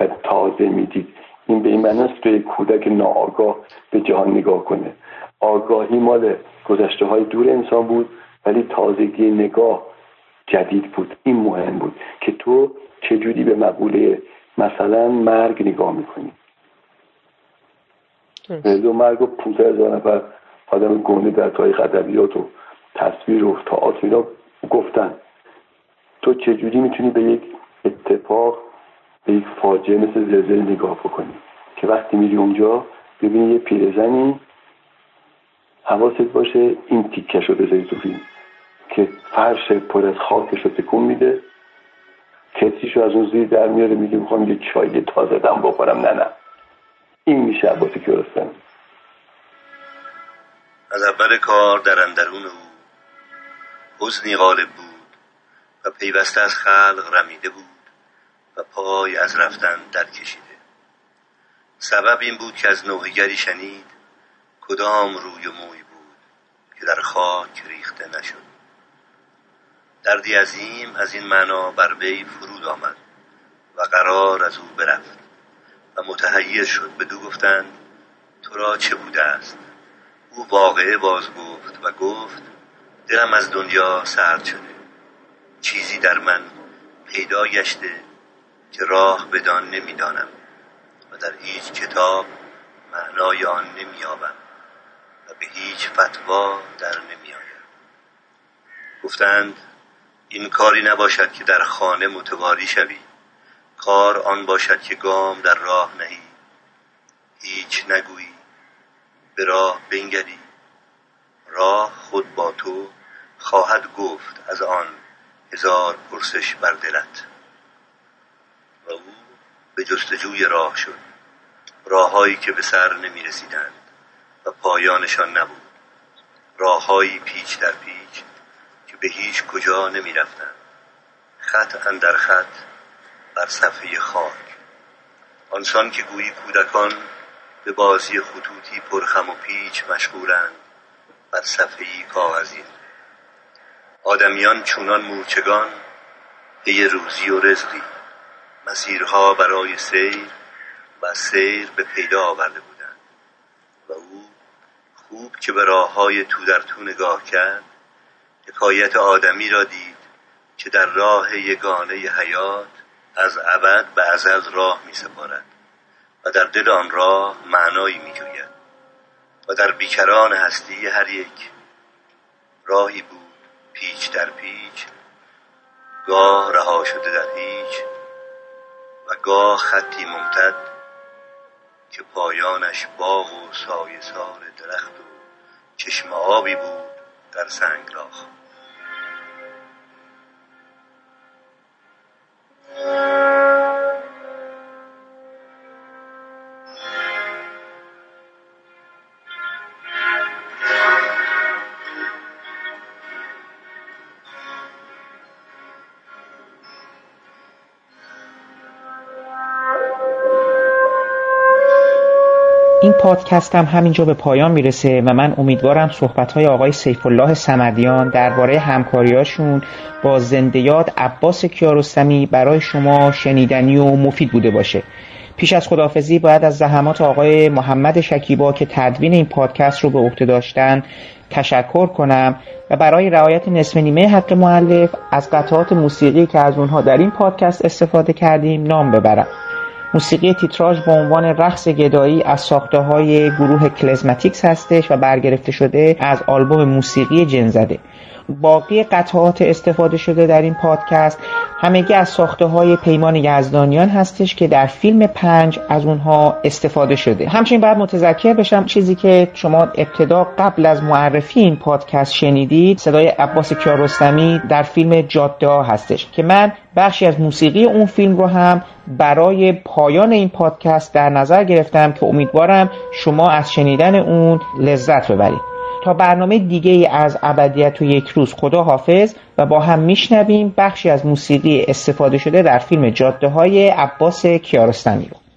و تازه می‌دید. این به این معنی است که کودک ناآگاه به جهان نگاه کنه. آگاهی مال گذشته های دور انسان بود ولی تازگی نگاه جدید بود. این مهم بود که تو چجوری به مقوله مثلا مرگ نگاه می‌کنی. دو مرگ و پونزه هزار نفر آدم گونه در تاریخ ادبیات و تصویر و تئاتر اینا گفتن. تو چجوری می‌تونی به یک اتفاق به یک فاجعه مثل زلزله نگاه بکنی؟ که وقتی میری اونجا ببینی یه پیرزنی حواست باشه این تیکش رو بذاری تو فیلم. که فرش پر از خاکش رو تکون میده. کسیش رو از اون زیر در میاره میگه می‌خوام یه چای تازه دم بخورم. نه نه. این میشه عباس کیارستمی از اول کار در اندرون او. حزنی غالب بود و پیوسته از خلق رمیده بود و پای از رفتن در کشیده. سبب این بود که از نوحیگری شنید کدام روی و موی بود که در خاک ریخته نشد. دردی عظیم از این معنا بر وی فرود آمد و قرار از او برفت و متحیر شد. بدو گفتند تو را چه بوده است؟ او واقعه باز گفت و گفت دلم از دنیا سرد شده. چیزی در من پیدا گشته که راه بدان نمی‌دانم و در هیچ کتاب معنای آن نمییابم و به هیچ فتوا در نمیآیم. گفتند این کاری نباشد که در خانه متواری شوی. کار آن باشد که گام در راه نهی. هیچ نگویی به راه بنگری. راه خود با تو خواهد گفت از آن هزار پرسش بر دلت. و او به جستجوی راه شد. راههایی که به سر نمی رسیدند و پایانشان نبود. راههایی پیچ در پیچ که به هیچ کجا نمی رفتند خط اندر خط بر صفحه خاک. آنسان که گویی کودکان به بازی خطوطی پرخم و پیچ مشغولند بر صفحه کاغذی. آدمیان چونان مورچگان پی روزی و رزقی. مسیرها برای سیر و سیر به پیدا آورده بودند. و او خوب که به راه های تو در تو نگاه کرد حکایت آدمی را دید که در راه یگانه حیات از ابد به ازل راه می سپارد و در دل آن راه معنایی می جوید و در بیکران هستی هر یک راهی بود پیچ در پیچ گاه رها شده در هیچ و گاه خطی ممتد که پایانش باغ و سایه سار درخت و چشم آبی بود در سنگلاخ این پادکست هم همینجا به پایان می‌رسه و من امیدوارم صحبت های آقای سیف الله سمدیان درباره همکاریاشون با زنده یاد عباس کیارستمی برای شما شنیدنی و مفید بوده باشه. پیش از خدافزی باید از زحمات آقای محمد شکیبا که تدوین این پادکست رو به عهده داشتن تشکر کنم و برای رعایت نصف نیمه حق معلف از قطعات موسیقی که از اونها در این پادکست استفاده کردیم نام ببرم. موسیقی تیتراژ با عنوان رقص گدایی از ساخته های گروه کلزماتیکس هستش و برگرفته شده از آلبوم موسیقی جنزده. باقی قطعات استفاده شده در این پادکست همگی از ساخته های پیمان یزدانیان هستش که در فیلم پنج از اونها استفاده شده. همچنین باید متذکر بشم چیزی که شما ابتدا قبل از معرفی این پادکست شنیدید صدای عباس کیارستمی در فیلم جاده هستش که من بخشی از موسیقی اون فیلم رو هم برای پایان این پادکست در نظر گرفتم که امیدوارم شما از شنیدن اون لذت ببرید. تا برنامه دیگه از ابدیت و یک روز. خدا حافظ و با هم میشنویم. بخشی از موسیقی استفاده شده در فیلم جاده های عباس کیارستمی رو.